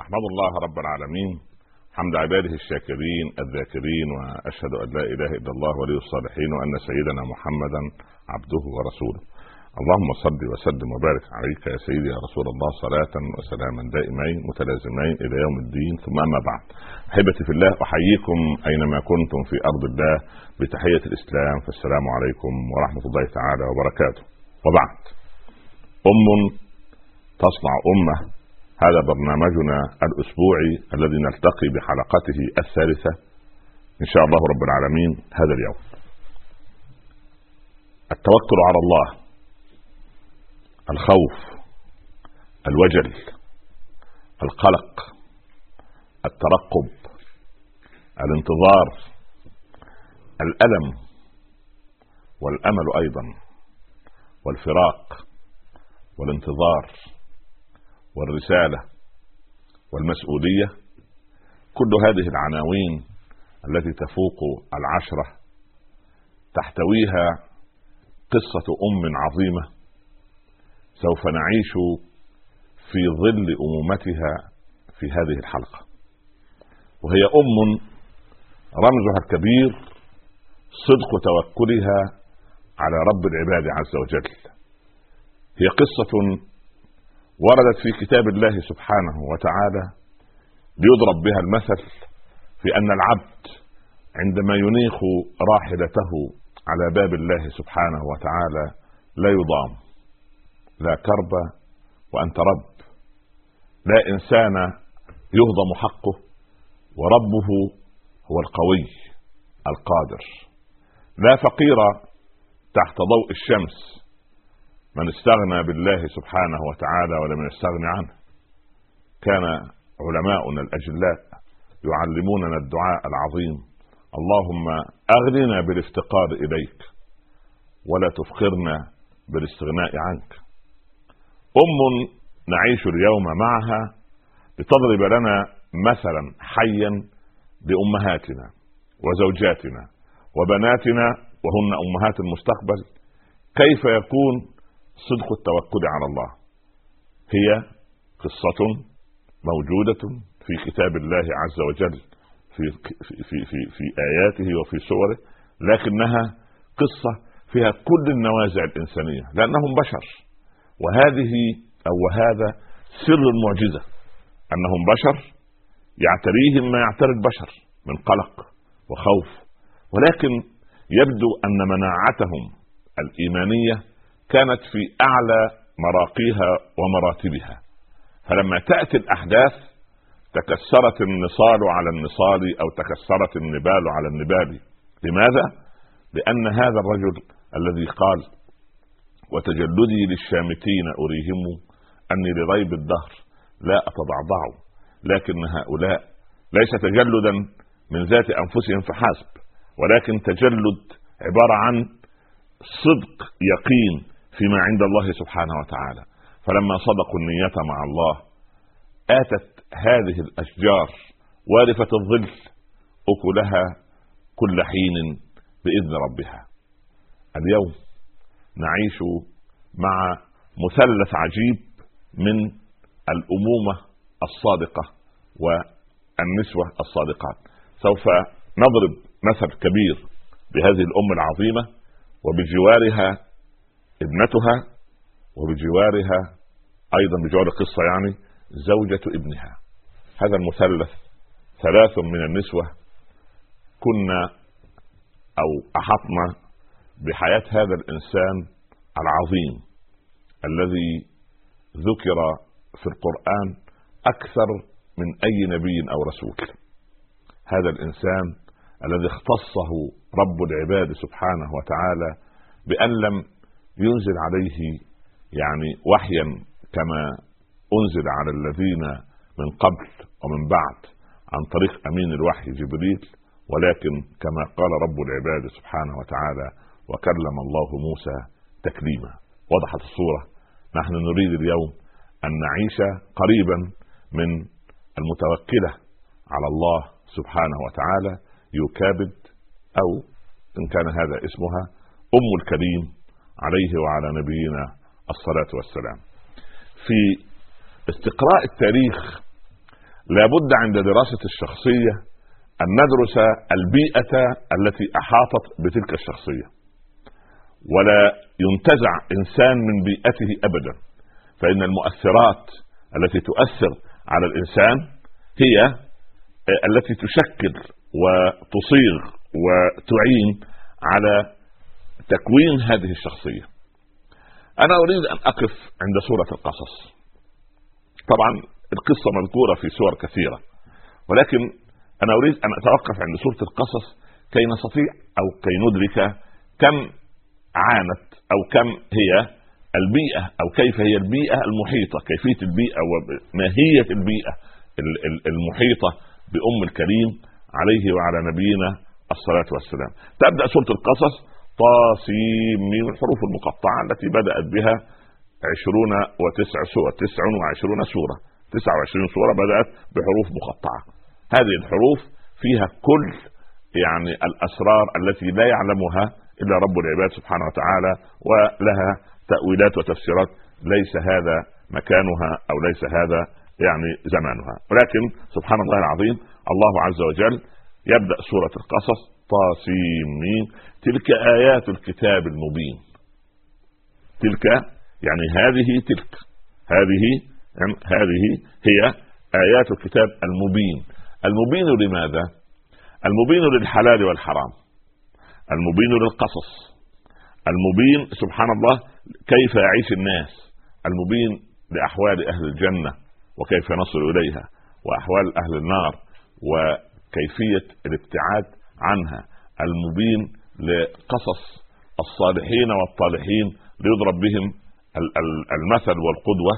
أحمد الله رب العالمين حمد عباده الشاكرين الذاكرين وأشهد أن لا إله إلا الله ولي الصالحين وأن سيدنا محمدا عبده ورسوله. اللهم صل وسلم وبارك عليك يا سيدي يا رسول الله صلاة وسلاما دائمين متلازمين إلى يوم الدين ثم أما بعد. أحبتي في الله أحييكم أينما كنتم في أرض الله بتحية الإسلام فالسلام عليكم ورحمة الله تعالى وبركاته. وبعد. أم تصنع أمة هذا برنامجنا الأسبوعي الذي نلتقي بحلقته الثالثة إن شاء الله رب العالمين هذا اليوم. التوكل على الله الخوف الوجل القلق الترقب الانتظار الألم والأمل أيضا والفراق والانتظار والرسالة والمسؤولية كل هذه العناوين التي تفوق العشرة تحتويها قصة أم عظيمة سوف نعيش في ظل أمومتها في هذه الحلقة. وهي أم رمزها الكبير صدق توكلها على رب العباد عز وجل. هي قصة وردت في كتاب الله سبحانه وتعالى ليضرب بها المثل في أن العبد عندما ينيخ راحلته على باب الله سبحانه وتعالى لا يضام لا كرب وأنت رب. لا إنسان يهضم حقه وربه هو القوي القادر. لا فقير تحت ضوء الشمس. من استغنى بالله سبحانه وتعالى ولم يستغن عنه. كان علماؤنا الأجلاء يعلموننا الدعاء العظيم. اللهم أغننا بالافتقار إليك ولا تفقرنا بالاستغناء عنك. أم نعيش اليوم معها لتضرب لنا مثلا حيا لأمهاتنا وزوجاتنا وبناتنا وهن أمهات المستقبل. كيف يكون صدق التوكل على الله. هي قصة موجودة في كتاب الله عز وجل في في في في, آياته وفي سوره لكنها قصة فيها كل النوازع الإنسانية لأنهم بشر. وهذه أو وهذا سر المعجزة أنهم بشر يعتريهم ما يعتري البشر من قلق وخوف ولكن يبدو أن مناعتهم الإيمانية كانت في أعلى مراقيها ومراتبها. فلما تأتي الأحداث تكسرت النصال على النصال أو تكسرت النبال على النبال. لماذا؟ لأن هذا الرجل الذي قال وتجلدي للشامتين أريهم أني لريب الدهر لا أتضعضع. لكن هؤلاء ليس تجلدا من ذات أنفسهم فحسب ولكن تجلد عبارة عن صدق يقين فيما عند الله سبحانه وتعالى. فلما صدقوا النية مع الله آتت هذه الأشجار وارفة الظل أكلها كل حين بإذن ربها. اليوم نعيش مع مثلث عجيب من الأمومة الصادقة والنسوة الصادقات. سوف نضرب مثل كبير بهذه الام العظيمة وبجوارها ابنتها وبجوارها أيضا بجوار القصة يعني زوجة ابنها. هذا المثلث ثلاث من النسوة كنا أو أحطنا بحياة هذا الإنسان العظيم الذي ذكر في القرآن أكثر من أي نبي أو رسول. هذا الإنسان الذي اختصه رب العباد سبحانه وتعالى بأن لم ينزل عليه يعني وحيا كما أنزل على الذين من قبل ومن بعد عن طريق أمين الوحي جبريل ولكن كما قال رب العباد سبحانه وتعالى وكلم الله موسى تكليما وضحت الصورة. نحن نريد اليوم أن نعيش قريبا من المتوكلة على الله سبحانه وتعالى يكابد أو إن كان هذا اسمها أم الكريم عليه وعلى نبينا الصلاة والسلام. في استقراء التاريخ لابد عند دراسة الشخصية أن ندرس البيئة التي أحاطت بتلك الشخصية. ولا ينتزع إنسان من بيئته ابدا. فإن المؤثرات التي تؤثر على الإنسان هي التي تشكل وتصيغ وتعين على تكوين هذه الشخصية. أنا أريد أن أقف عند سورة القصص. طبعا القصة مذكورة في سور كثيرة ولكن أنا أريد أن أتوقف عند سورة القصص كي نستطيع أو كي ندرك كم عانت أو كم هي البيئة أو كيف هي البيئة المحيطة كيفية البيئة وماهيه البيئة المحيطة بأم الكريم عليه وعلى نبينا الصلاة والسلام. تبدأ سورة القصص طاسيم من الحروف المقطعة التي بدأت بها عشرون وتسع سورة تسع وعشرون سورة. تسع وعشرين سورة بدأت بحروف مقطعة. هذه الحروف فيها كل يعني الأسرار التي لا يعلمها إلا رب العباد سبحانه وتعالى ولها تأويلات وتفسيرات. ليس هذا مكانها أو ليس هذا يعني زمانها. ولكن سبحان الله العظيم الله عز وجل يبدأ سورة القصص طاسيم تلك آيات الكتاب المبين. تلك يعني هذه تلك. هذه يعني هذه هي آيات الكتاب المبين. المبين لماذا؟ المبين للحلال والحرام. المبين للقصص. المبين سبحان الله كيف يعيش الناس. المبين لأحوال أهل الجنة وكيف نصل إليها. وأحوال أهل النار وكيفية الابتعاد عنها. المبين لقصص الصالحين والطالحين ليضرب بهم المثل والقدوة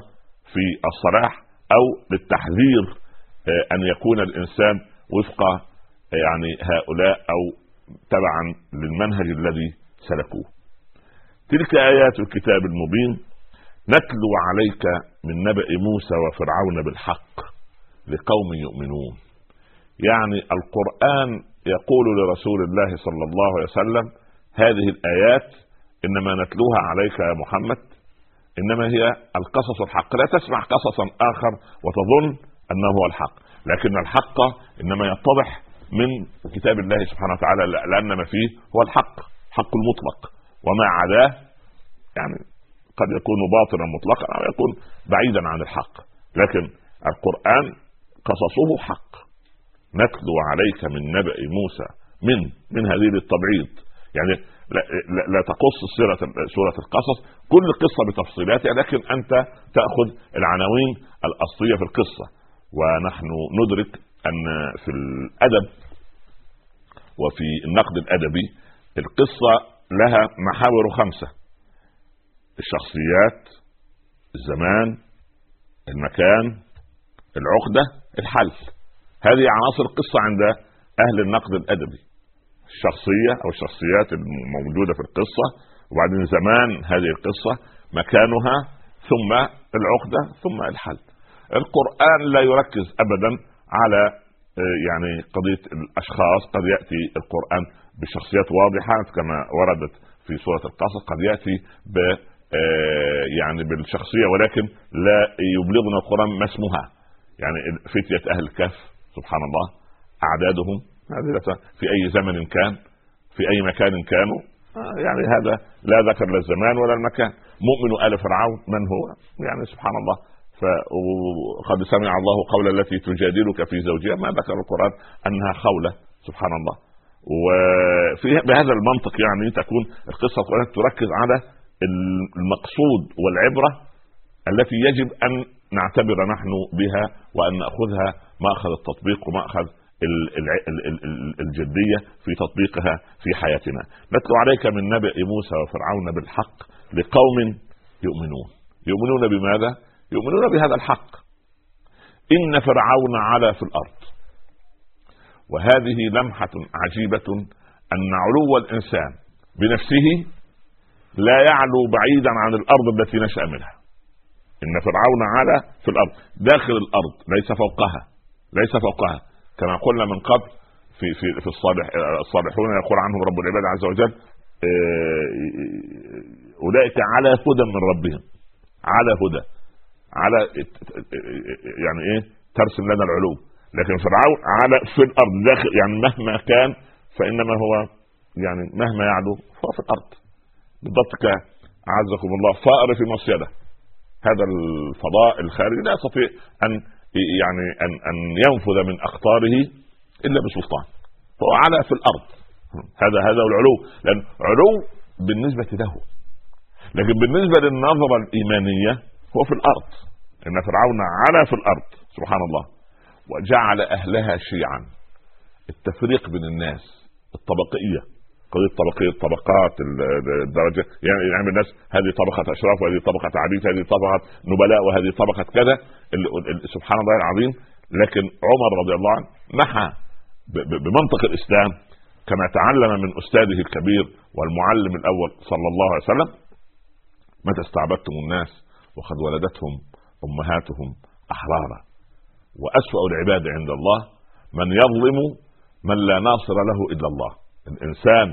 في الصلاح أو للتحذير آه، أن يكون الإنسان وفق آه، يعني هؤلاء أو تبعا للمنهج الذي سلكوه. تلك آيات الكتاب المبين نتلو عليك من نبأ موسى وفرعون بالحق لقوم يؤمنون. يعني القرآن يقول لرسول الله صلى الله عليه وسلم هذه الآيات إنما نتلوها عليك يا محمد إنما هي القصص الحق لا تسمع قصصا آخر وتظن أنه هو الحق لكن الحق إنما يتضح من كتاب الله سبحانه وتعالى لأن ما فيه هو الحق حق المطلق وما عداه يعني قد يكون باطلا مطلقا أو يكون بعيدا عن الحق لكن القرآن قصصه حق. نتلو عليك من نبأ موسى من من هذه التبعيض. يعني لا, لا, لا تقص سورة سورة القصص كل قصة بتفصيلاتها لكن أنت تأخذ العناوين الأصلية في القصة. ونحن ندرك أن في الأدب وفي النقد الأدبي القصة لها محاور خمسة الشخصيات الزمان المكان العقدة الحل هذه عناصر القصة عند أهل النقد الأدبي. الشخصية أو الشخصيات الموجودة في القصة وبعدين زمان هذه القصة مكانها ثم العقدة ثم الحل. القرآن لا يركز ابدا على آه، يعني قضية الأشخاص. قد يأتي القرآن بشخصيات واضحة كما وردت في سورة القصص. قد يأتي ب آه، يعني بالشخصية ولكن لا يبلغنا القرآن ما اسمها. يعني فتية أهل الكهف سبحان الله أعدادهم في أي زمن كان في أي مكان كانوا. آه، يعني هذا لا ذكر لا الزمان ولا المكان. مؤمن آل فرعون من هو؟ يعني سبحان الله. فقد سمع الله قول التي تجادلك في زوجها ما ذكر القرآن أنها خولة سبحان الله. وفي بهذا المنطق يعني تكون القصة تركز على المقصود والعبرة التي يجب أن نعتبر نحن بها وأن نأخذها مأخذ التطبيق ومأخذ الجدية في تطبيقها في حياتنا. نتلو عليك من نبأ موسى وفرعون بالحق لقوم يؤمنون. يؤمنون بماذا؟ يؤمنون بهذا الحق. إن فرعون علا في الأرض. وهذه لمحة عجيبة أن علو الإنسان بنفسه لا يعلو بعيدا عن الأرض التي نشأ منها. إن فرعون علا في الأرض داخل الأرض ليس فوقها ليس فوقها. كما قلنا من قبل في في في الصالح الصالحون يقول عنهم رب العباد عز وجل آه، أولئك على هدى من ربهم. على هدى. على يعني إيه؟ ترسم لنا العلو لكن فرعون على في الأرض. داخل يعني مهما كان فإنما هو يعني مهما يعلو فهو في الأرض. بالضبط أعزكم الله. فأر في مصيده. هذا الفضاء الخارجي لا يستطيع أن يعني أن أن ينفذ من اقطاره إلا بسلطان. فهو على في الأرض. هذا هذا العلو. لأن علو بالنسبة له. لكن بالنسبة للنظرة الإيمانية هو في الأرض. إن فرعون على في الأرض سبحان الله وجعل أهلها شيعا. التفريق بين الناس الطبقية قضيه طبقيه طبقات الدرجة. يعني يعني الناس هذه طبقة أشراف وهذه طبقة عبيد هذه طبقة نبلاء وهذه طبقة كذا. سبحان الله العظيم. لكن عمر رضي الله عنه محى بمنطق الإسلام كما تعلم من أستاذه الكبير والمعلم الأول صلى الله عليه وسلم متى استعبدتم الناس وقد ولدتهم أمهاتهم أحرارا. وأسوأ العباد عند الله من يظلم من لا ناصر له إلا الله. الإنسان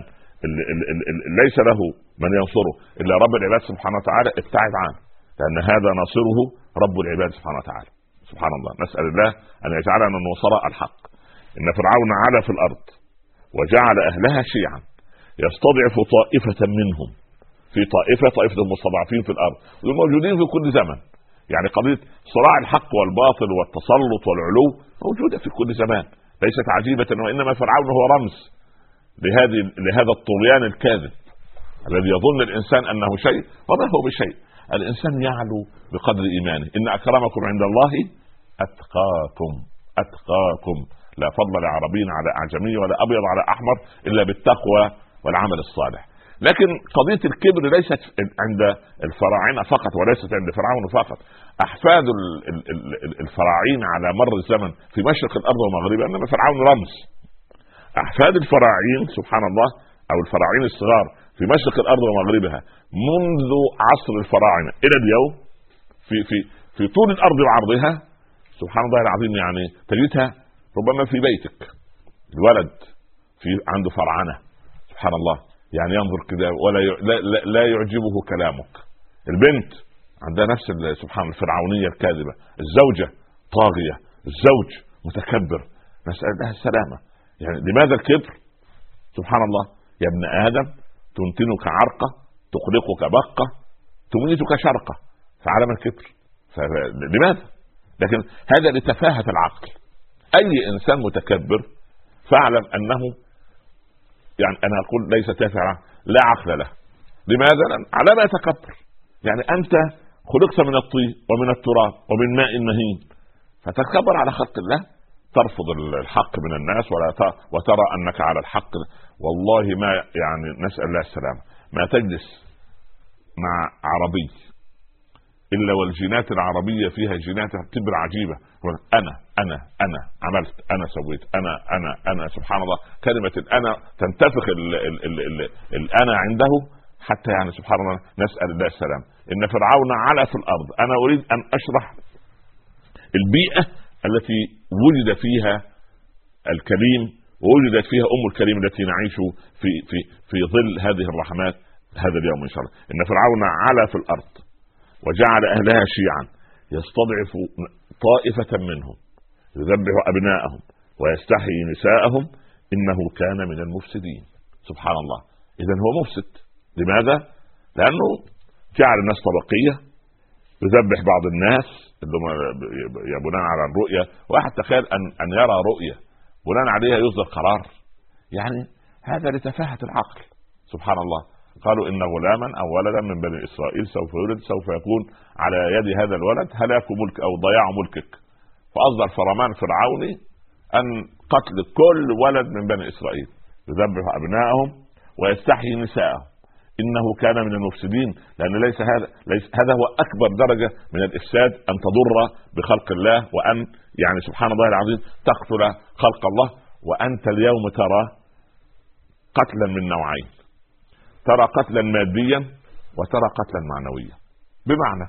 اللي, اللي, ليس له من ينصره إلا رب العباد سبحانه وتعالى ابتعد عنه. لأن هذا ناصره رب العباد سبحانه وتعالى. سبحان الله. نسأل الله أن يجعلنا من وصراء الحق. إن فرعون علا في الأرض وجعل أهلها شيعا يستضعف طائفة منهم. في طائفة طائفة المستضعفين في الأرض. موجودين في كل زمن. يعني قضية صراع الحق والباطل والتسلط والعلو موجودة في كل زمان. ليست عجيبة وإنما فرعون هو رمز. لهذه لهذا الطغيان الكاذب الذي يظن الإنسان أنه شيء وما هو بشيء؟ الإنسان يعلو بقدر إيمانه. إن أكرمكم عند الله أتقاكم أتقاكم. لا فضل لعربي على أعجمي ولا أبيض على أحمر إلا بالتقوى والعمل الصالح. لكن قضية الكبر ليست عند الفراعنة فقط وليست عند فرعون فقط. أحفاد الفراعين على مر الزمن في مشرق الأرض ومغربها أنما فرعون رمز. أحفاد الفراعين سبحان الله أو الفراعين الصغار في مشرق الأرض ومغربها منذ عصر الفراعنة. إلى اليوم في في في طول الأرض وعرضها سبحان الله العظيم يعني تجدها ربما في بيتك. الولد في عنده فرعنه سبحان الله يعني ينظر كذا ولا لا, يعجبه كلامك. البنت عندها نفس سبحان الفرعونية الكاذبة. الزوجة طاغية. الزوج متكبر. نسأل الله السلامة. يعني لماذا الكبر؟ سبحان الله. يا ابن آدم تنتنك عرقة تقلقك بقة تميتك شرقة. فعلم الكبر. لماذا؟ لكن هذا لتفاهة العقل. أي إنسان متكبر فاعلم أنه يعني أنا أقول ليس تافها لا عقل له. لماذا؟ على ما يتكبر يعني أنت خلقت من الطين ومن التراب ومن ماء مهين. فتكبر على خلق الله. ترفض الحق من الناس ولا وترى أنك على الحق. والله ما يعني نسأل الله السلامة. ما تجلس مع عربي إلا والجينات العربية فيها جينات تبر عجيبة. أنا أنا أنا عملت أنا سويت أنا أنا أنا سبحان الله. كلمة الأنا تنتفخ ال ال ال ال الأنا عنده حتى يعني سبحان الله نسأل الله السلام إن فرعون علا في الأرض. أنا أريد أن أشرح البيئة التي وجد فيها الكريم ووجدت فيها أم الكريم التي نعيش في في في ظل هذه الرحمات هذا اليوم إن شاء الله. إن فرعون علا في الأرض وجعل أهلها شيعا يستضعف طائفة منهم يذبح أبناءهم ويستحيي نساءهم إنه كان من المفسدين. سبحان الله. اذا هو مفسد. لماذا؟ لأنه جعل الناس طبقية يذبح بعض الناس اللي هم بناء على الرؤية. واحد تخيل ان أن يرى رؤية بناء عليها يصدر قرار. يعني هذا لتفاهة العقل. سبحان الله. قالوا إن غلاما أو ولدا من بني إسرائيل سوف يولد سوف يكون على يد هذا الولد هلاك ملك أو ضياع ملكك. فأصدر فرمان فرعوني أن قتل كل ولد من بني إسرائيل. يذبح أبنائهم ويستحيي نساءهم إنه كان من المفسدين لأن ليس هذا ليس هذا هو أكبر درجة من الإفساد أن تضر بخلق الله وأن يعني سبحان الله العظيم تقتل خلق الله وأنت اليوم ترى قتلا من نوعين. ترى قتلا ماديا وترى قتلا معنويا. بمعنى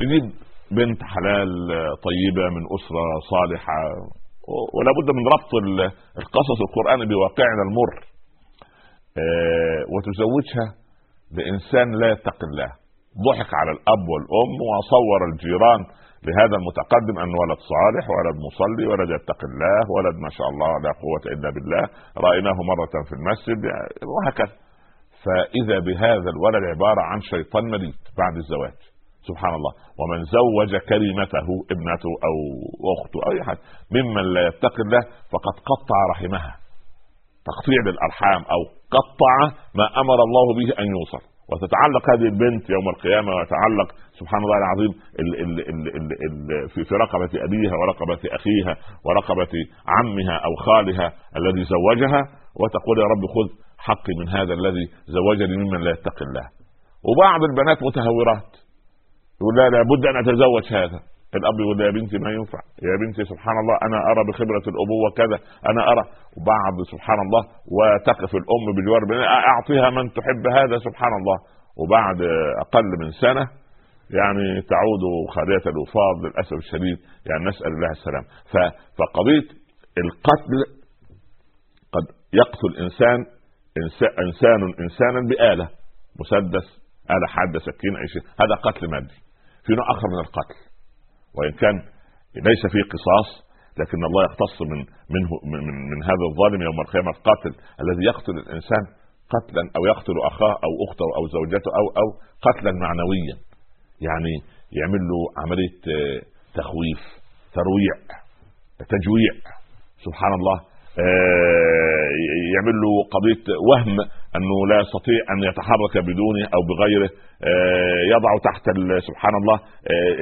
يجيب بنت حلال طيبة من أسرة صالحة ولا بد من ربط القصص القراني بواقعنا المر. وتزوجها بإنسان لا يتقي الله ضحك على الأب والأم وصور الجيران لهذا المتقدم أن ولد صالح ولد مصلي ولد يتقي الله ولد ما شاء الله لا قوة إلا بالله. رأيناه مرة في المسجد وهكذا. فإذا بهذا الولد عبارة عن شيطان مريض بعد الزواج. سبحان الله. ومن زوج كريمته ابنته أو أخته أو أي حد ممن لا يتقي الله فقد قطع رحمها. تقطيع للارحام أو قطع ما أمر الله به أن يوصل. وتتعلق هذه البنت يوم القيامة ويتعلق سبحان الله العظيم ال ال ال ال ال في في رقبة أبيها ورقبة أخيها ورقبة عمها أو خالها الذي زوجها وتقول يا رب خذ حقي من هذا الذي زوجني ممن لا يتقي الله. وبعض البنات متهورات يقول لا لابد أن أتزوج هذا. الأب يقول يا بنتي ما ينفع. يا بنتي سبحان الله أنا أرى بخبرة الأبوة كذا. أنا أرى. بعض سبحان الله وتقف الأم بجوار أعطيها من تحب هذا سبحان الله. وبعد أقل من سنة يعني تعود خالية الوفاض للأسف الشديد. يعني نسأل الله السلام. فقضية القتل قد يقتل انسان إنسان إنسانا بآلة. مسدس آلة حادة سكين اي شيء هذا قتل مادي. في نوع آخر من القتل. وإن كان ليس فيه قصاص لكن الله يقتص من منه من, من, من هذا الظالم يوم القيامة القاتل الذي يقتل الإنسان قتلا أو يقتل أخاه أو أخته أو زوجته أو أو قتلا معنويا. يعني يعمل له عملية آه، تخويف ترويع تجويع. سبحان الله آه، يعمل له قضية وهم أنه لا يستطيع أن يتحرك بدونه أو بغيره. آه، يضع تحت سبحان الله آه،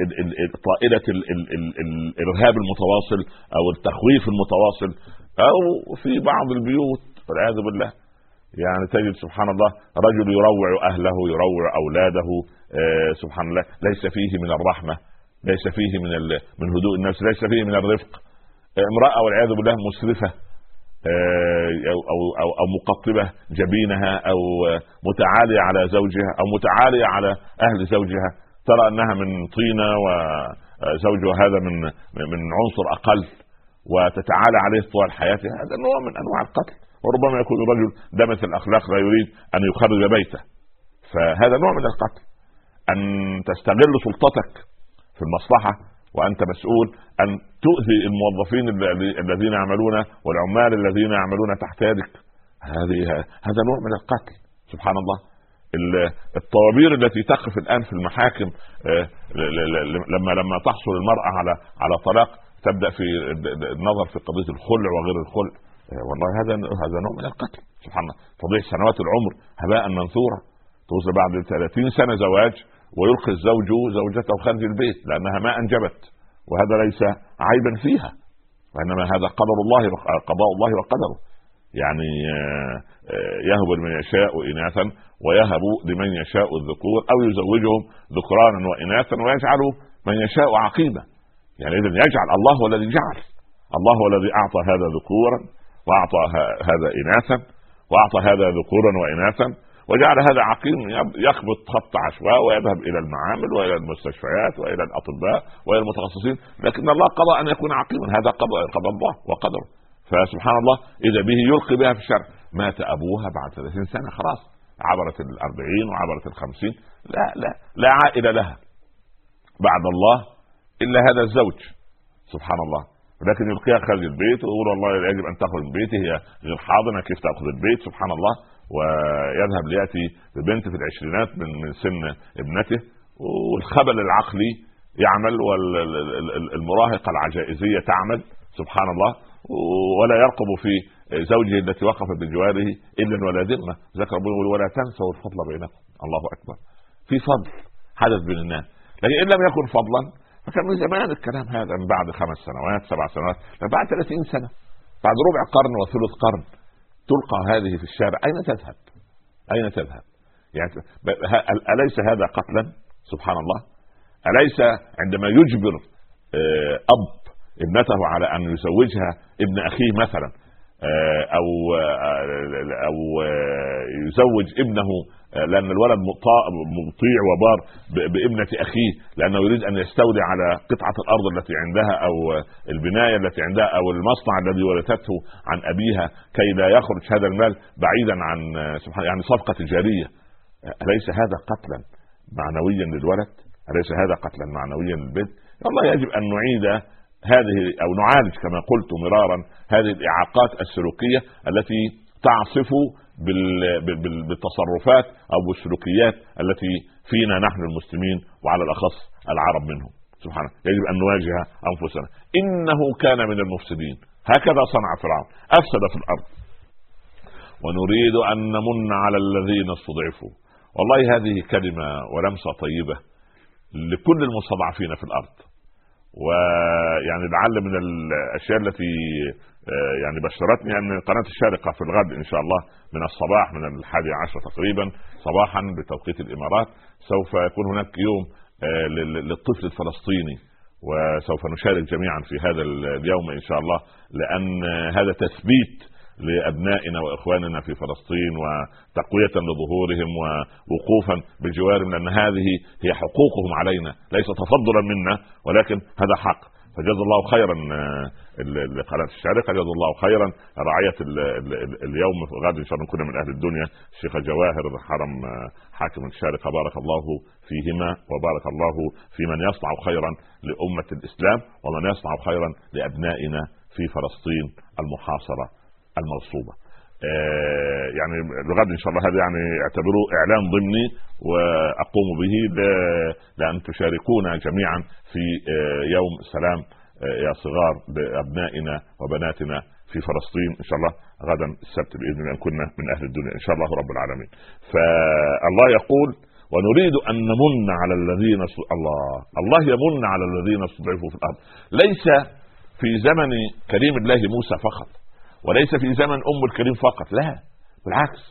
طائله الإرهاب المتواصل أو التخويف المتواصل أو في بعض البيوت والعياذ بالله. يعني تجد سبحان الله رجل يروع أهله يروع أولاده سبحان الله ليس فيه من الرحمة ليس فيه من من هدوء النفس ليس فيه من الرفق. امرأة والعياذ بالله مسرفة. آه، أو أو أو, أو مقطبة جبينها أو متعالية على زوجها أو متعالية على أهل زوجها. ترى أنها من طينة وزوجها هذا من من عنصر أقل وتتعالى عليه طوال حياتها. هذا نوع من أنواع القتل. وربما يكون الرجل دمث الأخلاق لا يريد أن يخرج بيته. فهذا نوع من القتل. أن تستغل سلطتك في المصلحة وأنت مسؤول أن تؤذي الموظفين الذين يعملون والعمال الذين يعملون تحت يدك. هذه هذا نوع من القتل سبحان الله. الطوابير التي تقف الآن في المحاكم آه، لما لما تحصل المرأة على على طلاق تبدأ في النظر في قضية الخلع وغير الخلع. آه، والله هذا هذا نوع من القتل سبحان الله. تضيع سنوات العمر هباء منثورا. توصل بعد 30 سنة زواج ويلقي الزوج زوجته خارج البيت لأنها ما أنجبت وهذا ليس عيبا فيها وإنما هذا قدر الله قضاء الله وقدره. يعني آه، آه، يهب لمن يشاء اناثا ويهب لمن يشاء الذكور أو يزوجهم ذكرانا واناثا ويجعل من يشاء عقيما يعني اذا يجعل الله هو الذي جعل الله هو الذي أعطى هذا ذكورا وأعطى هذا اناثا وأعطى هذا ذكورا واناثا وجعل هذا عقيم يخبط خط عشواء ويذهب إلى المعامل وإلى المستشفيات وإلى الأطباء وإلى المتخصصين لكن الله قضى أن يكون عقيما. هذا قضى قضى الله وقدره. فسبحان الله إذا به يلقي بها في الشرع مات أبوها بعد 30 سنة خلاص. عبرت الأربعين وعبرت الخمسين. لا لا لا عائلة لها. بعد الله إلا هذا الزوج. سبحان الله. لكن يلقيها خارج البيت ويقول والله يجب أن تخرج من بيتي هي غير حاضنة كيف تأخذ البيت؟ سبحان الله. ويذهب ليأتي ببنت في العشرينات من من سن ابنته والخبل العقلي يعمل والمراهقة العجائزية تعمل سبحان الله ولا يرقب في زوجه التي وقفت بجواره إلا ولا ذمة. ذكر يقول ولا تنسوا الفضل بينكم. الله أكبر. في فضل حدث بين الناس لكن إن لم يكن فضلا فكان من زمان الكلام هذا من بعد خمس سنوات سبع سنوات بعد 30 سنة بعد ربع قرن وثلث قرن. تلقى هذه في الشارع. أين تذهب؟ أين تذهب؟ يعني أليس هذا قتلا؟ سبحان الله. أليس عندما يجبر آه، أب ابنته على أن يزوجها ابن أخيه مثلا آه، أو آه، أو يزوج ابنه لأن الولد مطيع وبار بابنة أخيه لأنه يريد أن يستولي على قطعة الأرض التي عندها أو البناية التي عندها أو المصنع الذي ورثته عن أبيها كي لا يخرج هذا المال بعيدا عن سبحان يعني صفقة تجاريه أليس هذا قتلا معنويا للولد؟ أليس هذا قتلا معنويا للبنت؟ والله يجب أن نعيد هذه أو نعالج كما قلت مرارا هذه الإعاقات السلوكية التي تعصف بالتصرفات أو بالسلوكيات التي فينا نحن المسلمين وعلى الأخص العرب منهم. سبحانه. يجب أن نواجه أنفسنا. إنه كان من المفسدين. هكذا صنع فرعون. أفسد في الأرض. ونريد أن نمن على الذين استضعفوا. والله هذه كلمة ولمسة طيبة لكل المستضعفين في الأرض. ويعني لعل من الأشياء التي يعني بشرتني أن قناة الشارقة في الغد إن شاء الله من الصباح من الحادي عشر تقريبا صباحا بتوقيت الإمارات سوف يكون هناك يوم آه، للطفل الفلسطيني وسوف نشارك جميعا في هذا اليوم إن شاء الله لأن هذا تثبيت لأبنائنا وإخواننا في فلسطين وتقوية لظهورهم ووقوفا بجوارهم لأن هذه هي حقوقهم علينا ليس تفضلا منا ولكن هذا حق. فجزا الله خيرا لقناه الشارقه جزا الله خيرا. رعاية اليوم غدا إن شاء الله نكون من أهل الدنيا. الشيخ جواهر حرم حاكم الشارقة بارك الله فيهما وبارك الله في من يصنع خيرا لأمة الإسلام ومن يصنع خيرا لأبنائنا في فلسطين المحاصرة المغصوبه آه يعني الغد إن شاء الله هذا يعني اعتبروه اعلان ضمني وأقوم به لأن تشاركونا جميعا في آه يوم سلام آه يا صغار بأبنائنا وبناتنا في فلسطين إن شاء الله غدا السبت بإذن الله كنا من أهل الدنيا إن شاء الله رب العالمين. فالله يقول ونريد أن نمن على الذين الله الله يمن على الذين استضعفوا في الأرض. ليس في زمن كريم الله موسى فقط وليس في زمن أم الكريم فقط لا بالعكس.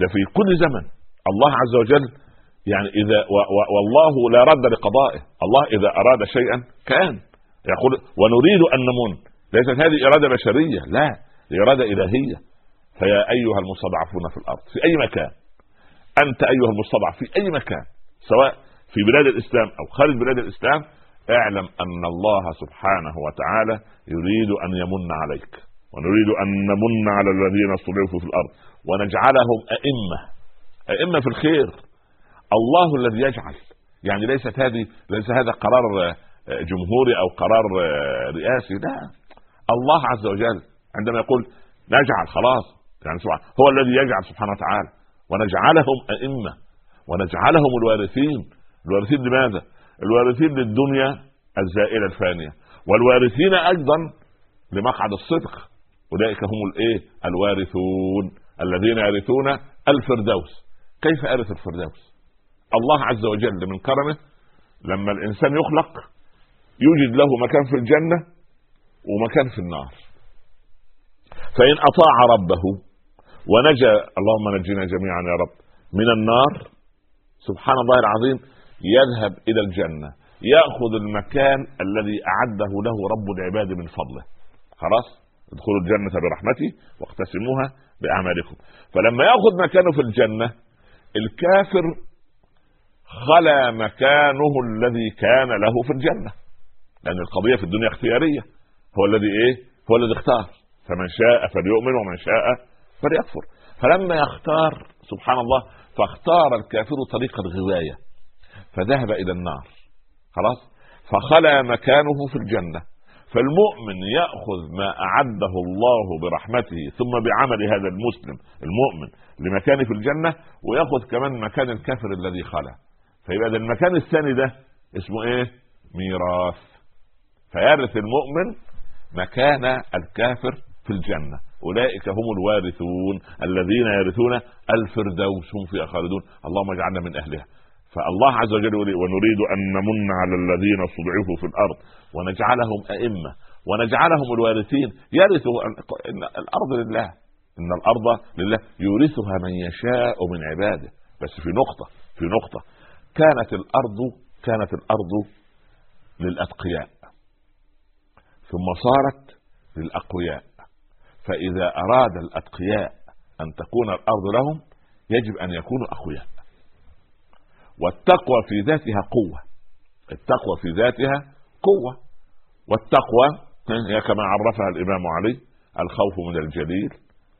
ده في كل زمن. الله عز وجل يعني إذا والله لا رد لقضائه. الله إذا أراد شيئا كان. يقول ونريد أن نمن. ليست هذه إرادة بشرية لا إرادة إلهية. فيا أيها المستضعفون في الأرض في أي مكان. أنت أيها المستضعف في أي مكان سواء في بلاد الإسلام أو خارج بلاد الإسلام اعلم أن الله سبحانه وتعالى يريد أن يمن عليك. ونريد أن نمن على الذين استضعفوا في الأرض. ونجعلهم أئمة أئمة في الخير. الله الذي يجعل. يعني ليست هذه ليس هذا قرار جمهوري أو قرار رئاسي لا. الله عز وجل عندما يقول نجعل خلاص. يعني هو الذي يجعل سبحانه وتعالى. ونجعلهم أئمة. ونجعلهم الوارثين. الوارثين لماذا؟ الوارثين للدنيا الزائلة الفانية. والوارثين أيضا لمقعد الصدق. أولئك هم الإيه؟ الوارثون الذين يرثون الفردوس. كيف ارث الفردوس؟ الله عز وجل من كرمه لما الإنسان يخلق يوجد له مكان في الجنة ومكان في النار. فإن أطاع ربه ونجا اللهم نجنا جميعا يا رب من النار سبحان الله العظيم يذهب إلى الجنة يأخذ المكان الذي أعده له رب العباد من فضله. خلاص؟ ادخلوا الجنة برحمتي واقتسموها بأعمالكم. فلما يأخذ مكانه في الجنة الكافر خلا مكانه الذي كان له في الجنة. لأن القضية في الدنيا اختيارية. هو الذي إيه؟ هو الذي اختار. فمن شاء فليؤمن ومن شاء فليكفر. فلما يختار سبحان الله فاختار الكافر طريق الغواية. فذهب إلى النار. خلاص؟ فخلا مكانه في الجنة. فالمؤمن يأخذ ما أعده الله برحمته ثم بعمل هذا المسلم المؤمن لمكانه في الجنة ويأخذ كمان مكان الكافر الذي خلا فيبقى المكان الثاني ده اسمه إيه؟ ميراث. فيرث المؤمن مكان الكافر في الجنة. أولئك هم الوارثون الذين يرثون الفردوس هم فيها خالدون. اللهم اجعلنا من أهلها. فالله عز وجل ونريد أن نمن على الذين استضعفوا في الأرض ونجعلهم أئمة ونجعلهم الوارثين. يرثوا إن الأرض لله. إن الأرض لله. يورثها من يشاء من عباده. بس في نقطة في نقطة. كانت الأرض كانت الأرض للأتقياء. ثم صارت للأقوياء. فإذا أراد الأتقياء أن تكون الأرض لهم يجب أن يكونوا أقوياء. والتقوى في ذاتها قوة. التقوى في ذاتها قوة. والتقوى هي كما عرفها الإمام علي الخوف من الجليل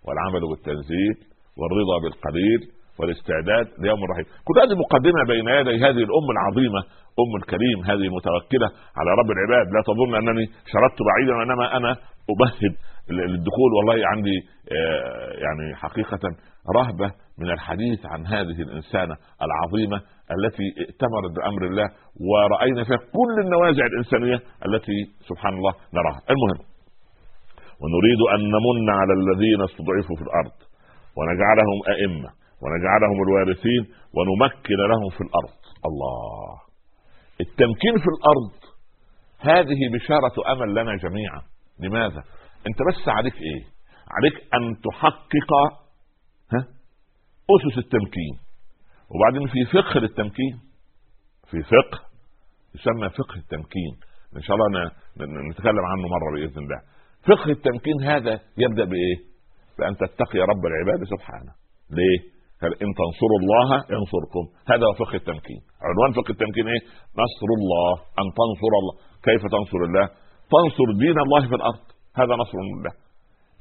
والعمل بالتنزيل والرضا بالقليل والاستعداد ليوم الرحيل كل هذه مقدمة بين يدي هذه الام العظيمة ام الكريم هذه المتوكله على رب العباد. لا تظن أنني شردت بعيدا وإنما أنا أبهد للدخول والله عندي آه، يعني حقيقة رهبة من الحديث عن هذه الإنسانة العظيمة التي ائتمرت بأمر الله ورأينا فيها كل النوازع الإنسانية التي سبحان الله نراها. المهم ونريد أن نمن على الذين استضعفوا في الأرض ونجعلهم أئمة ونجعلهم الوارثين ونمكن لهم في الأرض. الله. التمكين في الأرض. هذه بشارة أمل لنا جميعا. لماذا؟ أنت بس عليك إيه؟ عليك أن تحقق ها؟ أسس التمكين. وبعدين في فقه للتمكين. في فقه يسمى فقه التمكين. إن شاء الله نتكلم عنه مرة بإذن الله. فقه التمكين هذا يبدأ بإيه؟ بأن تتقي رب العباد سبحانه. ليه؟ قال إن تنصروا الله ينصركم؟ هذا هو فقه التمكين. عنوان فقه التمكين إيه؟ نصر الله. أن تنصر الله. كيف تنصر الله؟ تنصر دين الله في الأرض. هذا نصر الله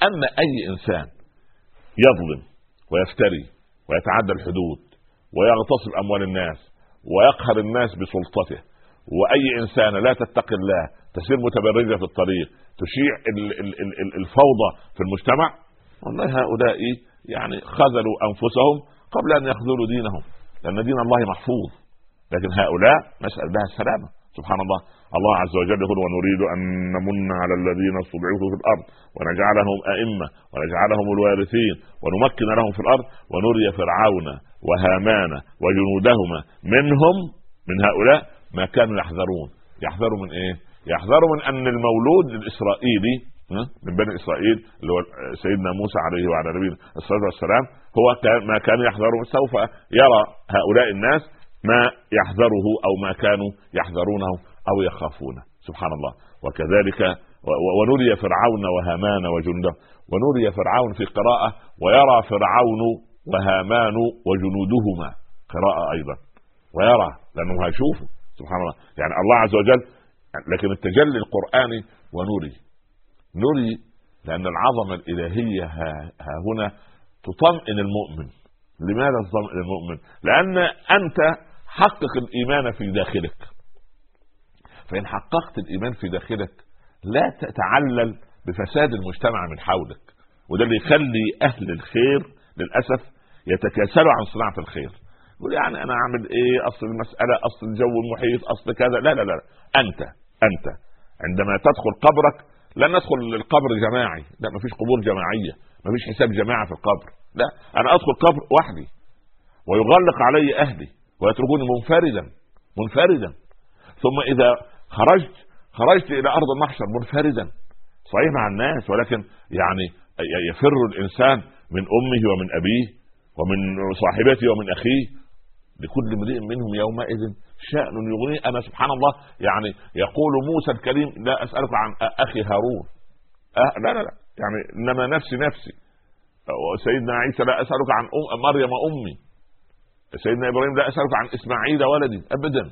أما أي إنسان يظلم ويفتري ويتعدى الحدود ويغتصب أموال الناس ويقهر الناس بسلطته وأي إنسان لا تتقي الله تسير متبرجة في الطريق تشيع الفوضى في المجتمع والله هؤلاء يعني خذلوا أنفسهم قبل أن يخذلوا دينهم. لأن دين الله محفوظ. لكن هؤلاء نسال لها السلامة. سبحان الله. الله عز وجل يقول ونريد أن نمن على الذين استضعفوا في الأرض ونجعلهم أئمة ونجعلهم الوارثين ونمكن لهم في الأرض ونري فرعون وهامان وجنودهما منهم من هؤلاء ما كانوا يحذرون. يحذروا من إيه؟ يحذروا من أن المولود الإسرائيلي من بني إسرائيل اللي هو سيدنا موسى عليه وعلى نبينا الصلاة والسلام هو ما كان يحذره سوف يرى هؤلاء الناس ما يحذره أو ما كانوا يحذرونه أو يخافونه. سبحان الله. وكذلك ونري فرعون وهامان وجنده. ونري فرعون في قراءة ويرى فرعون وهامان وجنودهما. قراءة أيضا. ويرى لأنه هيشوفه. سبحان الله. يعني الله عز وجل لكن التجلي القرآني ونري. نري لأن العظمة الإلهية ها, هنا تطمئن المؤمن. لماذا تطمئن المؤمن؟ لأن أنت حقق الإيمان في داخلك. فإن حققت الإيمان في داخلك لا تتعلل بفساد المجتمع من حولك. وده اللي يخلي أهل الخير للأسف يتكاسلوا عن صناعة الخير. يقول يعني أنا أعمل إيه؟ أصل المسألة أصل الجو المحيط أصل كذا. لا لا لا. أنت أنت. عندما تدخل قبرك لا ندخل القبر جماعي. لا مفيش قبور جماعية. مفيش حساب جماعة في القبر. لا أنا أدخل قبر وحدي. ويغلق علي أهلي ويتركوني منفردا منفردا. ثم إذا خرجت خرجت إلى أرض المحشر منفردا. صحيح مع الناس ولكن يعني يفر الإنسان من أمه ومن أبيه ومن صاحبته ومن أخيه. لكل امرئ منهم يومئذ شأن يغنيه أنا سبحان الله يعني يقول موسى الكريم لا أسألك عن أخي هارون. أه لا لا لا. يعني إنما نفسي نفسي. وسيدنا عيسى لا أسألك عن أم مريم أمي. سيدنا إبراهيم لا أسألك عن إسماعيل ولدي. ابدا.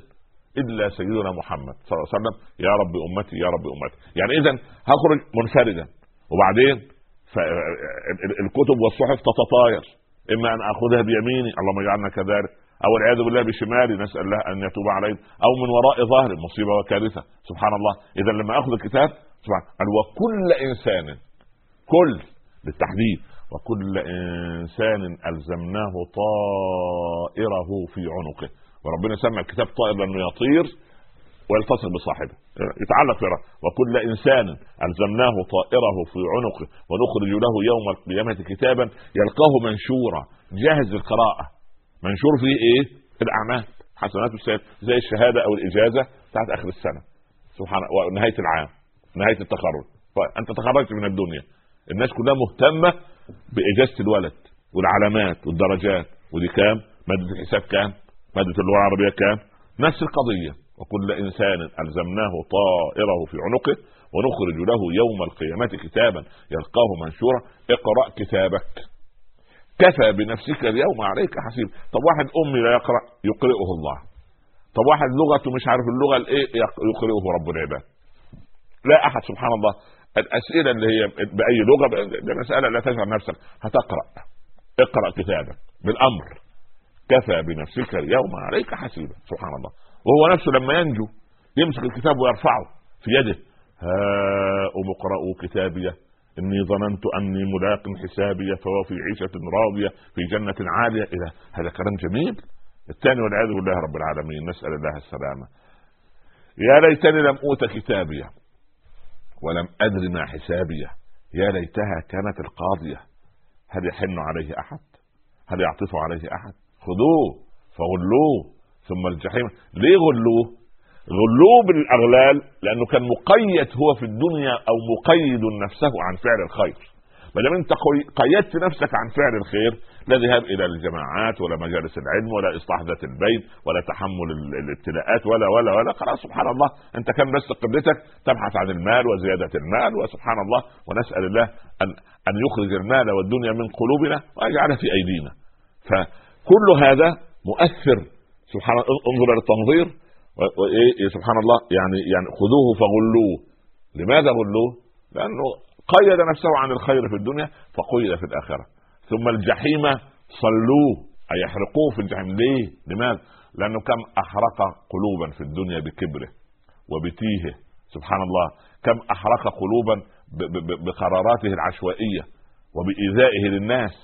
إلا سيدنا محمد صلى الله عليه وسلم. يا رب أمتي يا رب أمتي. يعني اذا هخرج منفردا. وبعدين الكتب والصحف تتطاير. إما أن آخذها بيميني. اللهم اجعلنا كذلك. أو والعياذ بالله بشمالي نسأل الله أن يتوب علينا أو من وراء ظهري مصيبة وكارثة. سبحان الله. اذا لما أخذ الكتاب سبحان وكل إنسان كل بالتحديد وكل إنسان ألزمناه طائره في عنقه. وربنا سمى الكتاب طائر لأنه يطير ويلتصق بصاحبه. يتعلق في وكل إنسان ألزمناه طائره في عنقه. ونخرج له يوم القيامة كتابا يلقاه منشورا. جاهز للقراءة. منشور فيه إيه؟ الأعمال. حسنات والسيئات زي الشهادة أو الإجازة بتاعت آخر السنة. سبحان ونهاية العام. نهاية التخرج. فأنت تخرجت من الدنيا. الناس كلها مهتمة بإجازة الولد والعلامات والدرجات. ودي كام؟ مادة الحساب كام؟ مادة اللغة العربية كام؟ نفس القضية. وكل إنسان ألزمناه طائره في عنقه ونخرج له يوم القيامة كتابا يلقاه منشورا. اقرأ كتابك. كفى بنفسك اليوم عليك حسيب. طب واحد أمي لا يقرأ يقرئه الله. طب واحد لغته مش عارف اللغة الإيه يقرئه رب العباد. لا أحد سبحان الله. الأسئلة اللي هي بأي لغة دي مسألة لا تشغل نفسك. هتقرأ. اقرأ كتابك بالأمر. كفى بنفسك اليوم عليك حسيبا سبحان الله. وهو نفسه لما ينجو يمسك الكتاب ويرفعه في يده. هاؤم اقرأوا كتابيه إني ظننت أني ملاق حسابي فهو في عيشة راضية في جنة عالية. إلى هذا كلام جميل. الثاني والعياذ بالله رب العالمين نسأل الله السلامة. يا ليتني لم أوت كتابيه ولم أدر ما حسابيه يا ليتها كانت القاضية. هل يحن عليه أحد؟ هل يعطف عليه أحد؟ خذوه فغلوه ثم الجحيم. ليه غلوه؟ غلوه بالاغلال لأنه كان مقيد هو في الدنيا أو مقيد نفسه عن فعل الخير. ما دام أنت قيدت نفسك عن فعل الخير لا ذهاب إلى الجماعات ولا مجالس العلم ولا إصلاح ذات البيت ولا تحمل الابتلاءات ولا ولا ولا. خلاص سبحان الله. أنت كان بس قبلتك تبحث عن المال وزيادة المال وسبحان الله. ونسأل الله ان أن يخرج المال والدنيا من قلوبنا ويجعلها في أيدينا. فكل هذا مؤثر. سبحان الله انظر إلى التنظير. وايه سبحان الله. يعني يعني خذوه فغلوه. لماذا غلوه؟ لأنه قيد نفسه عن الخير في الدنيا فقيد في الآخرة. ثم الجحيم صلوه. أي يحرقوه في الجحيم. ليه؟ لماذا؟ لأنه كم أحرق قلوبا في الدنيا بكبره وبتيهه سبحان الله. كم أحرق قلوبا بقراراته العشوائية وبإيذائه للناس.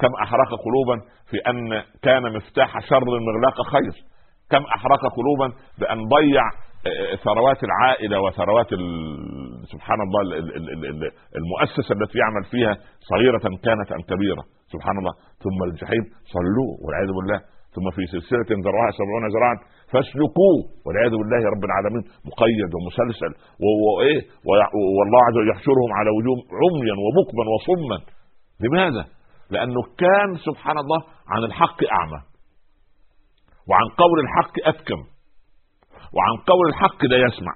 كم أحرق قلوبا في أن كان مفتاح شر مغلاق خير. كم أحرق قلوبا بأن ضيع آه، ثروات العائله وثروات سبحان الله المؤسسة التي يعمل فيها صغيرة كانت ام كبيرة سبحان الله. ثم الجحيم صلوه والعياذ بالله. ثم في سلسلة ذرعها سبعون ذراعا فاسلكوه والعياذ بالله رب العالمين. مقيد ومسلسل وايه والله عز وجل يحشرهم على وجوه عميا وبكما وصما. لماذا؟ لأنه كان سبحان الله عن الحق أعمى. وعن قول الحق أفكم. وعن قول الحق لا يسمع.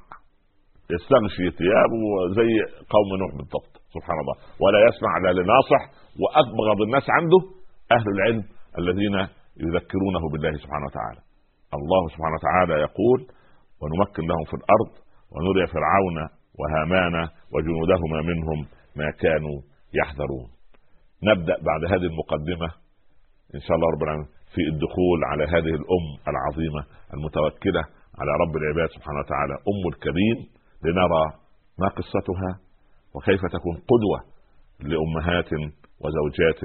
يستغشي ثيابه زي قوم نوح بالضبط سبحان الله. ولا يسمع لا لناصح وأبغض الناس عنده أهل العلم الذين يذكرونه بالله سبحانه وتعالى. الله سبحانه وتعالى يقول ونمكن لهم في الأرض ونري فرعون وهامان وجنودهما منهم ما كانوا يحذرون. نبدأ بعد هذه المقدمة إن شاء الله رب العالمين في الدخول على هذه الأم العظيمة المتوكلة على رب العباد سبحانه وتعالى أم الكريم لنرى ما قصتها وكيف تكون قدوة لأمهات وزوجات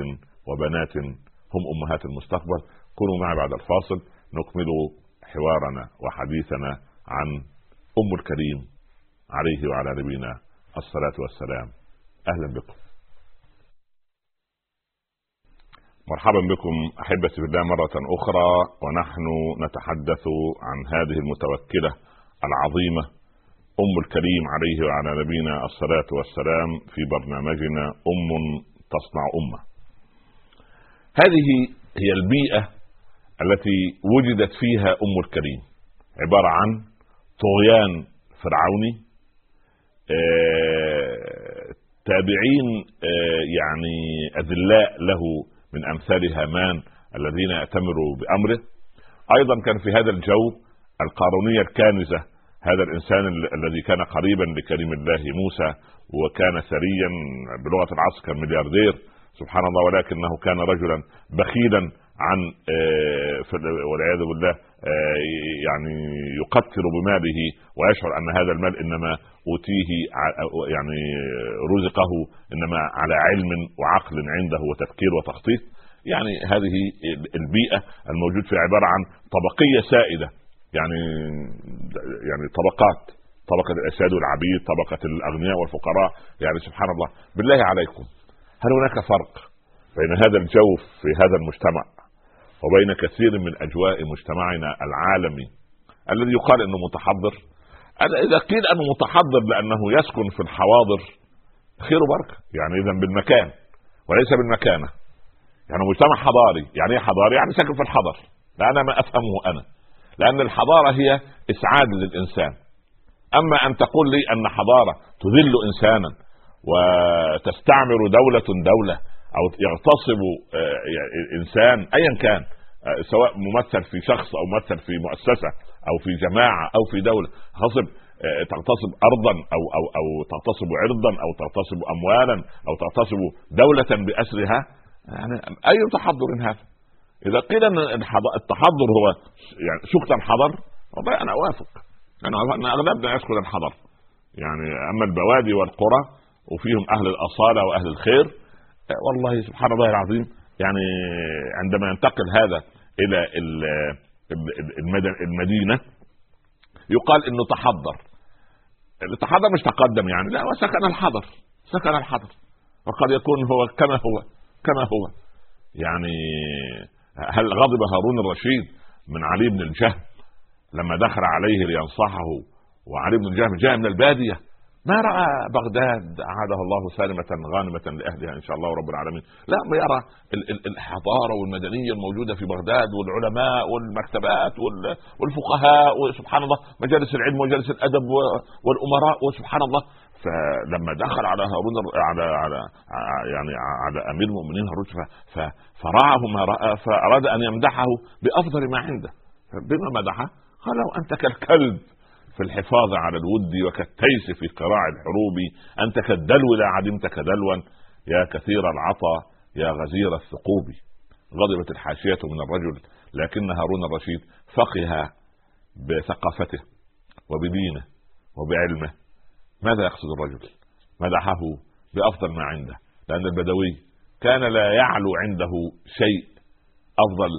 وبنات هم أمهات المستقبل. كونوا معي بعد الفاصل نكمل حوارنا وحديثنا عن أم الكريم عليه وعلى نبينا. الصلاة والسلام. أهلا بكم. مرحبا بكم أحبتي في الله مرة أخرى ونحن نتحدث عن هذه المتوكلة العظيمة أم الكريم عليه وعلى نبينا الصلاة والسلام في برنامجنا أم تصنع أمة. هذه هي البيئة التي وجدت فيها أم الكريم عبارة عن طغيان فرعوني آه، تابعين آه، يعني أذلاء له من أمثال هامان الذين ائتمروا بأمره. أيضا كان في هذا الجو القارونية الكانزة هذا الإنسان الذي كان قريبا لكريم الله موسى وكان ثريا بلغة العصر كان ملياردير سبحان الله ولكنه كان رجلا بخيلا عن آه، والعياذ بالله يعني يقتر بماله ويشعر أن هذا المال إنما أوتيه يعني رزقه إنما على علم وعقل عنده وتفكير وتخطيط. يعني هذه البيئة الموجود فيها عبارة عن طبقية سائدة. يعني يعني طبقات طبقة الأساد والعبيد طبقة الأغنياء والفقراء. يعني سبحان الله بالله عليكم هل هناك فرق بين هذا الجوف في هذا المجتمع وبين كثير من أجواء مجتمعنا العالمي الذي يقال إنه متحضر. إذا قيل أنه متحضر لأنه يسكن في الحواضر خير وبركة. يعني اذا بالمكان وليس بالمكانة. يعني مجتمع حضاري. يعني إيه حضاري؟ يعني ساكن في الحضر. لا أنا ما أفهمه أنا. لأن الحضارة هي إسعاد للإنسان. أما أن تقول لي أن حضارة تذل إنسانا وتستعمر دولة دولة أو يغتصب آه، إنسان ايا كان آه، سواء ممثل في شخص أو ممثل في مؤسسة أو في جماعة أو في دولة غصب آه، تغتصب ارضا أو أو أو تغتصب عرضا أو تغتصب اموالا أو تغتصب دولة بأسرها يعني أي تحضر هذا؟ إذا قيل أن التحضر هو يعني سكت الحضر والله أنا أوافق. أنا اغلبنا يسكت الحضر. يعني أما البوادي والقرى وفيهم أهل الأصالة وأهل الخير والله سبحان الله العظيم يعني عندما ينتقل هذا إلى المدينة يقال إنه تحضر. التحضر مش تقدم يعني لا وسكن الحضر سكن الحضر. وقد يكون هو كما هو كما هو. يعني هل غضب هارون الرشيد من علي بن الجهم لما دخل عليه لينصحه وعلي بن الجهم جاء من البادية ما رأى بغداد أعاده الله سالمة غانمة لأهلها إن شاء الله رب العالمين. لا يرى الحضارة والمدنية الموجودة في بغداد والعلماء والمكتبات والفقهاء وسبحان الله مجالس العلم ومجالس الأدب والأمراء وسبحان الله. فلما دخل على هارون على على يعني على أمير المؤمنين هارون فرعه ما رأى فأراد أن يمدحه بأفضل ما عنده. بما مدحه قال له أنت كالكلب. في الحفاظ على الود وكالتيس في قراع الحروب. أنت كالدلو لا عدمت كدلوا. يا كثير العطا يا غزير الثقوب. غضبت الحاشية من الرجل لكن هارون الرشيد فقه بثقافته وبدينه وبعلمه. ماذا يقصد الرجل؟ مدحه بأفضل ما عنده لأن البدوي كان لا يعلو عنده شيء أفضل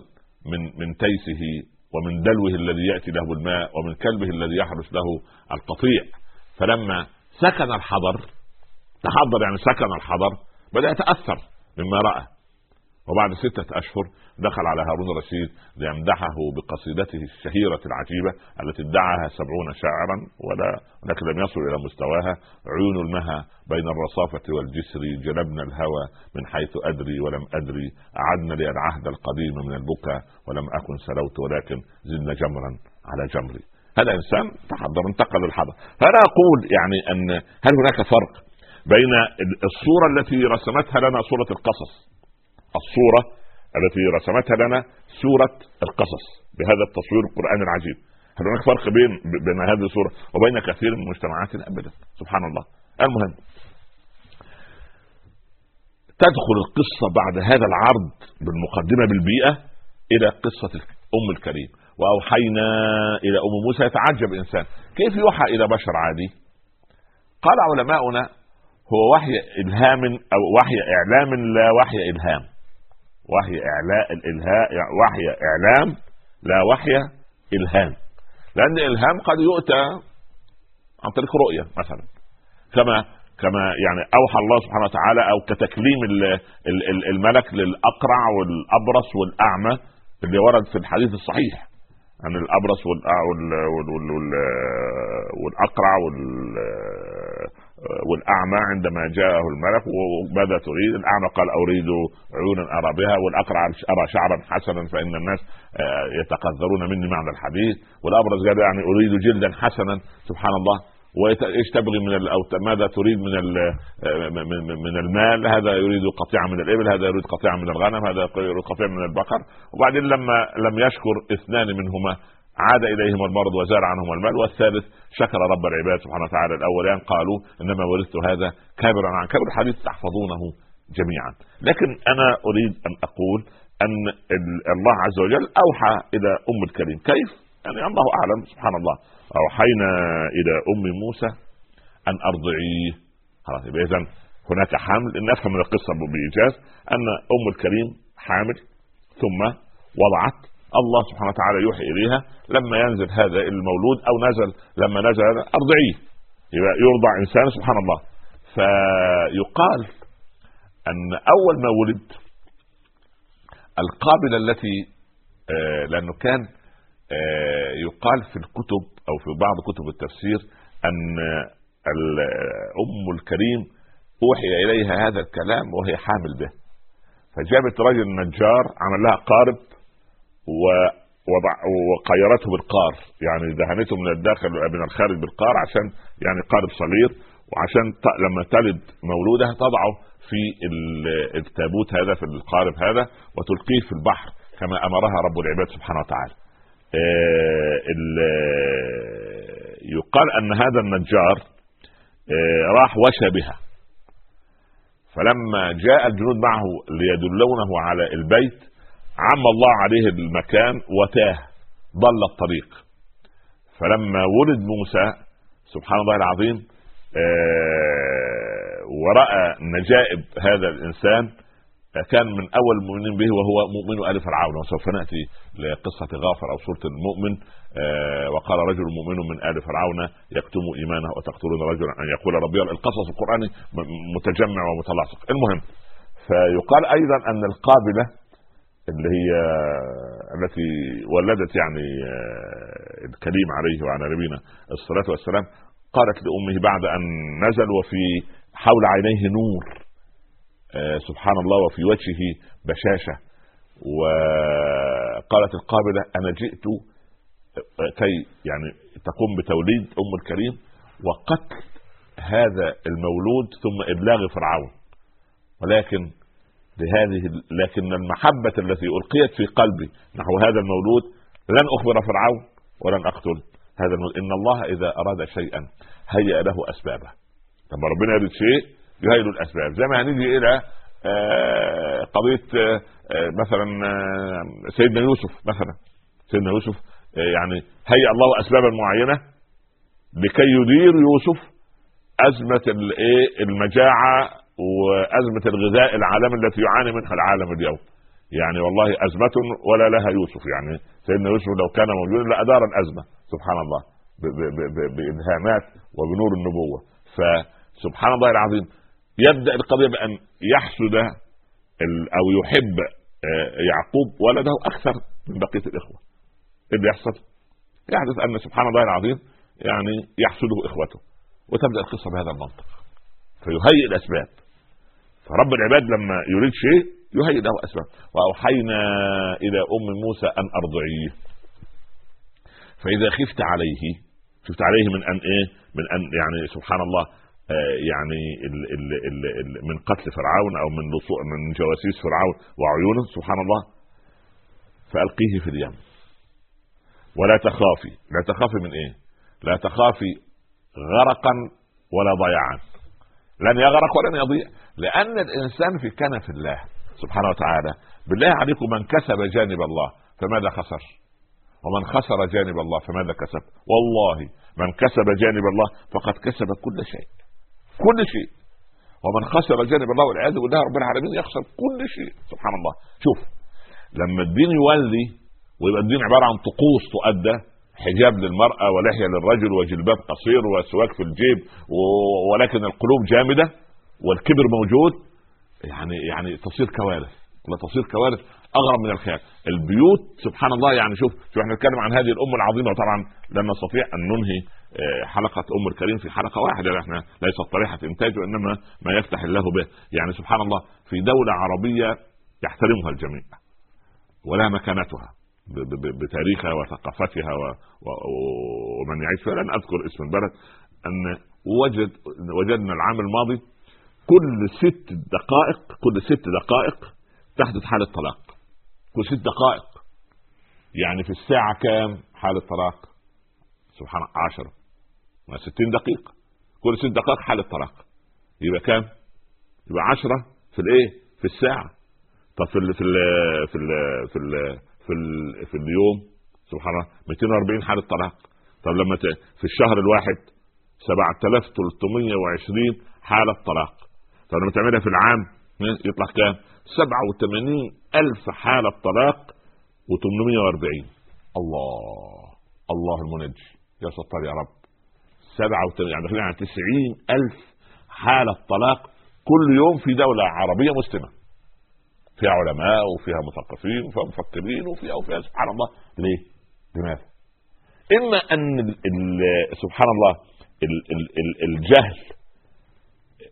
من من تيسه ومن دلوه الذي يأتي له الماء ومن كلبه الذي يحرس له القطيع. فلما سكن الحضر تحضر يعني سكن الحضر بدأ يتأثر مما رأى. وبعد ستة أشهر دخل على هارون الرشيد ليمدحه بقصيدته الشهيرة العجيبة التي ادعاها سبعون شاعرا ولا ولكن لم يصل إلى مستواها. عيون المها بين الرصافة والجسر جلبنا الهوى من حيث أدري ولم أدري. أعدنا لي العهد القديم من البكا ولم أكن سلوت ولكن زدنا جمرا على جمري. هذا إنسان تحضر انتقل الحضر. فأنا أقول يعني أن هل هناك فرق بين الصورة التي رسمتها لنا صورة القصص الصورة التي رسمتها لنا سورة القصص بهذا التصوير القرآني العجيب. هل هناك فرق بين بين هذه الصورة وبين كثير من المجتمعات أبدا. سبحان الله. المهم تدخل القصة بعد هذا العرض بالمقدمة بالبيئة إلى قصة أم الكريم. وأوحينا إلى أم موسى يتعجب إنسان كيف يوحى إلى بشر عادي؟ قال علماؤنا هو وحي إلهام أو وحي إعلام لا وحي إلهام. وحي إعلاء الإلهاء وحي إعلام لا وحي إلهام. لأن الالهام قد يؤتى عن طريق رؤية مثلا. كما كما يعني أوحى الله سبحانه وتعالى أو كتكليم الملك للأقرع والأبرص والأعمى اللي ورد في الحديث الصحيح. عن الأبرص والأقرع وال والأعمى عندما جاءه الملك وماذا تريد؟ الأعمى قال أريد عيونا ارى بها والاقرع أرى شعرا حسنا فإن الناس آه، يتقذرون مني معنى الحديث. والأبرز قال يعني أريد جلدا حسنا سبحان الله وايش تبغي من أو ماذا تريد من آه، من المال؟ هذا يريد قطيعه من الإبل هذا يريد قطيعه من الغنم هذا يريد قطيعه من البقر. وبعدين لما لم يشكر اثنان منهما عاد إليهم المرض وزال عنهم المال والثالث شكر رب العباد سبحانه وتعالى الاولان قالوا إنما ورثت هذا كابرا عن كبر الحديث تحفظونه جميعا. لكن أنا أريد أن أقول أن الله عز وجل أوحى إلى أم الكريم. كيف؟ يعني الله أعلم سبحان الله. أوحينا إلى أم موسى أن أرضعيه. خلاص اذا هناك حمل أفهم من القصة بإيجاز أن أم الكريم حامل ثم وضعت الله سبحانه وتعالى يوحي إليها لما ينزل هذا المولود أو نزل لما نزل أرضعيه. يبقى يرضع إنسان سبحان الله. فيقال أن أول ما ولد القابلة التي آه لأنه كان آه يقال في الكتب أو في بعض كتب التفسير أن ام الكريم أوحي إليها هذا الكلام وهي حامل به. فجابت رجل نجار عمل لها قارب وقيرته بالقار يعني دهنته من الداخل من الخارج بالقار عشان يعني قارب صغير وعشان لما تلد مولودها تضعه في التابوت هذا في القارب هذا وتلقيه في البحر كما أمرها رب العباد سبحانه وتعالى. آه، يقال أن هذا النجار آه، راح وشى بها فلما جاء الجنود معه ليدلونه على البيت عم الله عليه المكان وتاه ضل الطريق. فلما ولد موسى سبحان الله العظيم آه ورأى نجائب هذا الإنسان كان من أول المؤمنين به وهو مؤمن آل فرعون. وسوف نأتي لقصة غافر أو سوره المؤمن آه وقال رجل مؤمن من آل فرعون يكتم إيمانه وتقتلون رجلا أن يقول ربي. القصص القرآني متجمع ومتلاصق. المهم فيقال أيضا أن القابلة اللي هي التي ولدت يعني آه، الكريم عليه وعلى نبينا الصلاة والسلام قالت لأمه بعد أن نزل وفي حول عينيه نور آه، سبحان الله وفي وجهه بشاشة. وقالت القابلة أنا جئت آه، كي يعني تقوم بتوليد أم الكريم وقتل هذا المولود ثم إبلاغ فرعون. ولكن لهذه لكن المحبة التي ألقيت في قلبي نحو هذا المولود لن أخبر فرعون ولن أقتل هذا المولود. إن الله إذا أراد شيئا هيأ له أسبابه. لما ربنا يريد شيء يهيئ له الأسباب. زي ما هنيجي إلى آه، قضية آه، مثلا آه، سيدنا يوسف مثلا. سيدنا يوسف يعني هيأ الله أسبابا معينة لكي يدير يوسف أزمة المجاعة وأزمة الغذاء العالمي التي يعاني منها العالم اليوم. يعني والله أزمة ولا لها يوسف. يعني سيدنا يوسف لو كان موجودا لأدار الأزمة سبحان الله بإلهامات وبنور النبوة. فسبحان الله العظيم يبدأ القضية بأن يحسد أو يحب آه، يعقوب ولده أكثر من بقية الإخوة. إيه اللي يحصل؟ يحدث أن سبحان الله العظيم يعني يحسده إخوته وتبدأ القصة بهذا المنطق. فيهيئ الأسباب. فرب العباد لما يريد شيء يهيئ له أسباب. وأوحينا إلى أم موسى أن أرضعيه. فإذا خفت عليه خفت عليه من أن إيه؟ من أن يعني سبحان الله آه يعني ال ال ال ال من قتل فرعون أو من من جواسيس فرعون وعيونه سبحان الله فألقيه في اليم. ولا تخافي. لا تخافي من إيه؟ لا تخافي غرقا ولا ضياعا. لن يغرق ولن يضيع. لأن الإنسان في كنف الله سبحانه وتعالى. بالله عليكم من كسب جانب الله فماذا خسر؟ ومن خسر جانب الله فماذا كسب؟ والله من كسب جانب الله فقد كسب كل شيء. كل شيء. ومن خسر جانب الله والعياذ بالله رب العالمين يخسر كل شيء. سبحان الله. شوف لما الدين يولي ويبقى الدين عبارة عن طقوس تؤدى حجاب للمرأة ولحية للرجل وجلباب قصير وسواك في الجيب ولكن القلوب جامدة والكبر موجود يعني يعني تصير كوارث. ولا تصير كوارث أغرب من الخيال البيوت سبحان الله يعني شوف شوف إحنا نتكلم عن هذه الأمة العظيمة وطبعا لن نستطيع أن ننهي آه، حلقة أم الكريم في حلقة واحدة. يعني إحنا ليست طريحة إنتاج وإنما ما يفتح الله به. يعني سبحان الله في دولة عربية يحترمها الجميع ولها مكانتها بتاريخها وثقافتها ومن يعيش. فيها لن أذكر اسم البلد. أن وجد وجدنا العام الماضي كل ست دقائق كل ست دقائق تحدث حالة طلاق كل ست دقائق. يعني في الساعة كام حالة طلاق سبحان الله عشرة ستين دقيقة. كل ست دقائق حالة طلاق يبقى كام؟ يبقى عشرة في الإيه؟ في الساعة. طب في ال في ال في ال في ال في, ال في اليوم؟ سبحان الله. 240 حالة طلاق طب لما في الشهر الواحد 7320 حالة طلاق فلما تعملها في العام يطلع كام؟ 87 ألف حالة طلاق و840 الله الله المنجي يا ستار يا رب. 87 يعني على 90 ألف حالة طلاق كل يوم في دولة عربية مسلمة. فيها علماء وفيها مثقفين وفيها مفكرين وفيها وفيها سبحان الله. ليه؟ لماذا؟ إما أن سبحان الله الجهل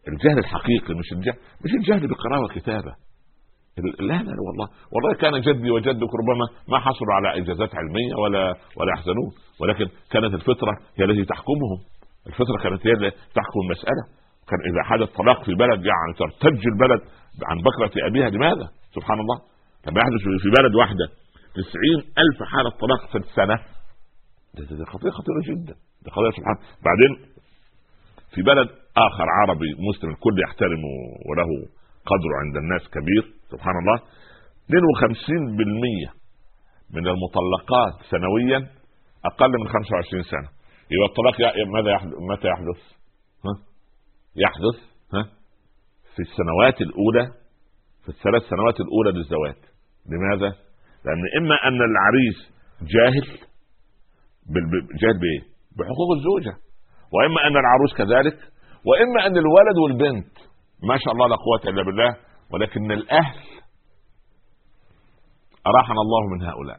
الجهل الحقيقي مش الجهل مش الجهل بقراءة وكتابة. لا لا والله. والله كان جدي وجدك ربما ما حصلوا على إجازات علمية ولا ولا يحزنون ولكن كانت الفطرة هي التي تحكمهم. الفطرة كانت هي التي تحكم المسألة. كان إذا حدث طلاق في بلد يعني ترتج البلد عن بكرة أبيها لماذا؟ سبحان الله. لما يحدث في بلد واحدة تسعين ألف حالة طلاق في السنة دي قضية خطيرة جدا. دي قضية سبحان بعدين في بلد آخر عربي مسلم الكل يحترمه وله قدره عند الناس كبير سبحان الله 52% من المطلقات سنويا أقل من 25 سنة يبقى الطلاق ماذا يحدث متى يحدث؟ ها؟ يحدث ها؟ في السنوات الأولى في الثلاث سنوات الأولى للزواج لماذا؟ لأن إما أن العريس جاهل جاهل بإيه؟ بحقوق الزوجة وإما أن العروس كذلك وإما أن الولد والبنت ما شاء الله لا قوة إلا بالله ولكن الأهل أراحنا الله من هؤلاء.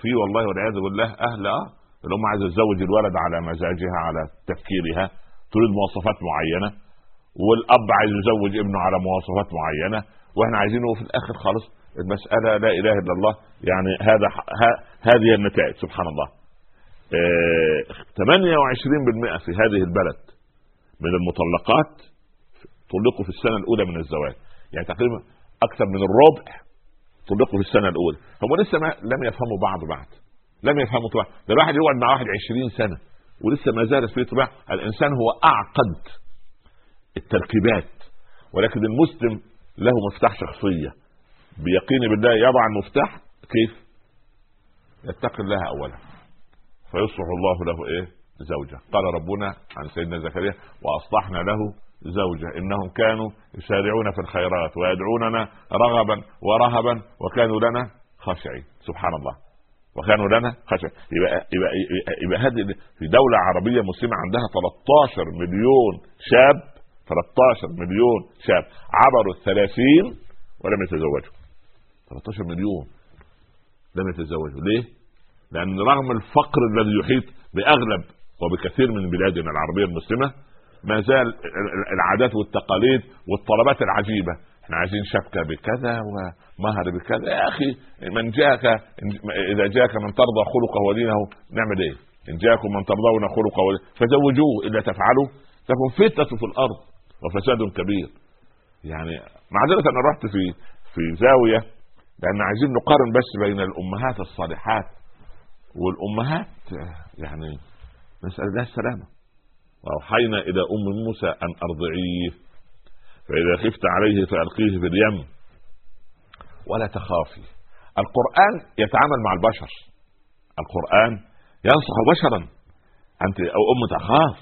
في والله والعياذ بالله أهل آه اللي هم عايزه تزوج الولد على مزاجها على تفكيرها تريد مواصفات معينة والأب عايز يزوج ابنه على مواصفات معينة وإحنا عايزينه في الآخر خالص المسألة لا إله إلا الله يعني هذا هذه النتائج سبحان الله. 28% آه، في هذه البلد من المطلقات طلقوا في السنة الأولى من الزواج. يعني تقريبا أكثر من الربع طلقوا في السنة الأولى. هم لسه ما لم يفهموا بعض بعد لم يفهموا طباع ده الواحد يقعد مع واحد 20 سنة ولسه ما زالت فيه طباع. الإنسان هو أعقد التركيبات. ولكن المسلم له مفتاح شخصية. بيقين بالله يضع المفتاح كيف؟ يتقي الله اولا. فيصلح الله له إيه؟ زوجة. قال ربنا عن سيدنا زكريا وأصلحنا له زوجة. إنهم كانوا يسارعون في الخيرات ويدعوننا رغبا ورهبا وكانوا لنا خاشعين. سبحان الله. وكانوا لنا خاشعين. يبقى يبقى يبقى, يبقى هذه في دولة عربية مسلمة عندها 13 مليون شاب 13 مليون شاب. عبروا الثلاثين ولم يتزوجوا. 13 مليون لم يتزوجوا. ليه؟ لأن رغم الفقر الذي يحيط بأغلب وبكثير من بلادنا العربية المسلمة ما زال العادات والتقاليد والطلبات العجيبة. إحنا عايزين شبكة بكذا ومهر بكذا. يا أخي من جاءك إذا جاءك من ترضى خلقه ودينه نعمل إيه؟ إن جاءكم من ترضون خلقه ودينه فزوجوه إلا تفعلوا. تكون فتنة في الأرض وفساد كبير. يعني معذرة أنا رحت في في زاوية لأن عايزين نقارن بس بين الأمهات الصالحات والأمهات يعني نسأل الله السلامة. وأوحينا إلى أم موسى أن أرضعيه فإذا خفت عليه فألقيه في اليم. ولا تخافي. القرآن يتعامل مع البشر. القرآن ينصح بشرا. أنت أو أم تخاف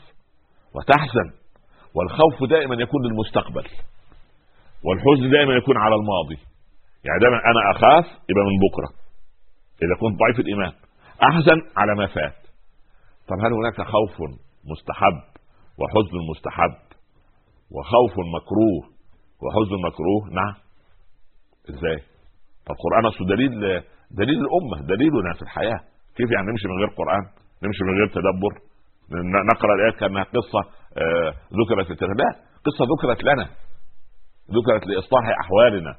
وتحزن والخوف دائما يكون للمستقبل والحزن دائما يكون على الماضي. يعني دائما أنا أخاف يبقى من بكرة. إذا كنت ضعيف الإيمان أحزن على ما فات. طب هل هناك خوف مستحب وحزن مستحب وخوف مكروه وحزن مكروه؟ نعم. إزاي؟ فالقران اصله دليل دليل الأمة دليلنا في الحياة. كيف يعني نمشي من غير قرآن؟ نمشي من غير تدبر؟ نقرأ الايات كانها قصة آه ذكرت في لا قصة ذكرت لنا. ذكرت لإصلاح أحوالنا.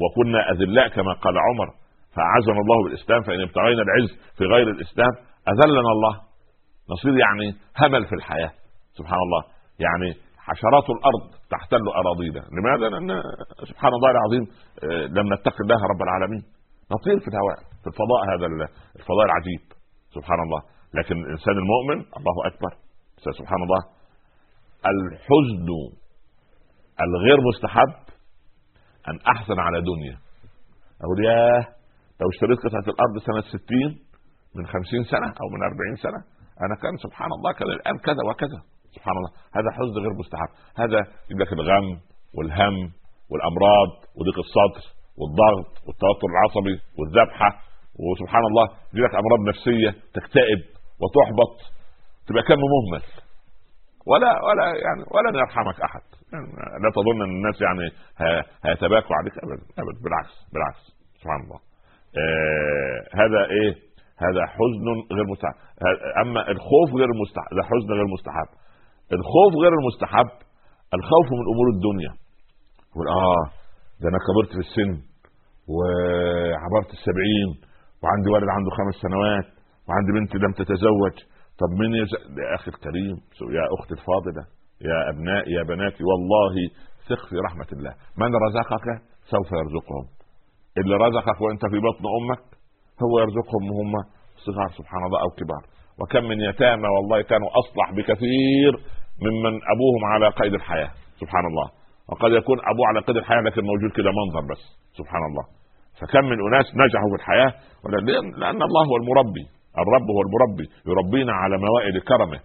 وكنا أذلاء كما قال عمر. فأعزنا الله بالإسلام فإن ابتغينا العز في غير الإسلام أذلنا الله. نصير يعني همل في الحياة. سبحان الله. يعني حشرات الأرض تحتل أراضينا. لماذا؟ لأن سبحان الله العظيم آه، لم نتقي الله رب العالمين. نطير في الهواء في الفضاء هذا الفضاء العجيب. سبحان الله. لكن الإنسان المؤمن الله أكبر. سبحان الله. الحزن الغير مستحب أن احزن على دنيا. أقول ياه لو اشتريت قطعة الأرض سنة 60 من 50 سنة أو من 40 سنة أنا كان سبحان الله كان الآن كذا وكذا. سبحان الله. هذا حزن غير مستحب. هذا يجيب لك الغم والهم والأمراض وضيق الصدر والضغط والتوتر العصبي والذبحة وسبحان الله يجيب لك أمراض نفسية تكتئب وتحبط تبقى كم مهمل. ولا ولا يعني ولن يرحمك أحد. لا تظن أن الناس يعني هيتباكوا عليك ابدا ابدا بالعكس بالعكس. سبحان الله. آه هذا إيه؟ هذا حزن غير مستحب. أما الخوف غير مستحب ده حزن غير مستحب. الخوف غير المستحب الخوف من أمور الدنيا. يقول آه ده أنا كبرت في السن وعبرت السبعين وعندي ولد عنده خمس سنوات وعندي بنت لم تتزوج. طب يز... يا أخي الكريم يا أختي الفاضلة يا ابنائي يا بناتي والله ثق في رحمة الله. من رزقك سوف يرزقهم. اللي رزقك وأنت في بطن أمك هو يرزقهم وهم صغار سبحان الله أو كبار. وكم من يتامى والله كانوا أصلح بكثير ممن أبوهم على قيد الحياة سبحان الله. وقد يكون ابوه على قيد الحياة لكن موجود كده منظر بس سبحان الله. فكم من أناس نجحوا في الحياة لأن الله هو المربي. الرب هو المربي. يربينا على موائد كرمه.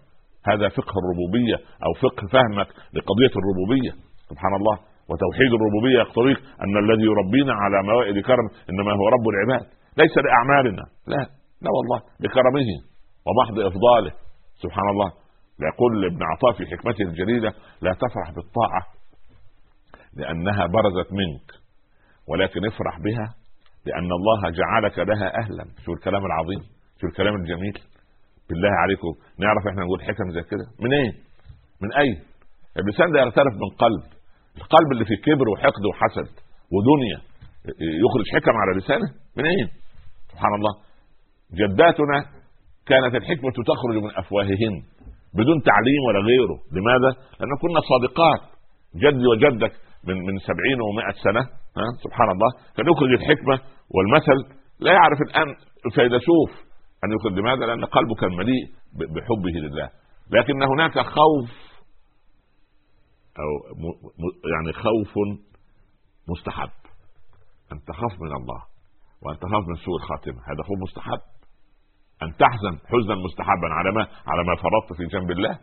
هذا فقه الربوبية أو فقه فهمك لقضية الربوبية سبحان الله. وتوحيد الربوبية يقتضيك أن الذي يربينا على موائد كرم إنما هو رب العباد. ليس لاعمالنا لا. لا والله لكرمه ومحض إفضاله. سبحان الله. يقول ابن عطاء في حكمته الجليله لا تفرح بالطاعة لأنها برزت منك. ولكن افرح بها لأن الله جعلك لها أهلا. شو الكلام العظيم شو الكلام الجميل. بالله عليكم. نعرف إحنا نقول حكم زي كده. من إيه من أين؟ اللسان ده يغترف من قلب. القلب اللي فيه كبر وحقد وحسد ودنيا يخرج حكم على لسانه؟ من أين؟ سبحان الله. جداتنا كانت الحكمة تخرج من أفواههن بدون تعليم ولا غيره. لماذا؟ لأن كنا صادقات. جدي وجدك من من سبعين ومائة سنة ها؟ سبحان الله. كان يخرج الحكمة والمثل. لا يعرف الآن الفيلسوف أن يخرج. لماذا؟ لأن قلبه كان مليء بحبه لله. لكن هناك خوف أو يعني خوف مستحب. أن تخاف من الله. وأن تخاف من سوء الخاتمة. هذا خوف مستحب. أن تحزن حزنا مستحبا على ما على ما فرطت في جنب الله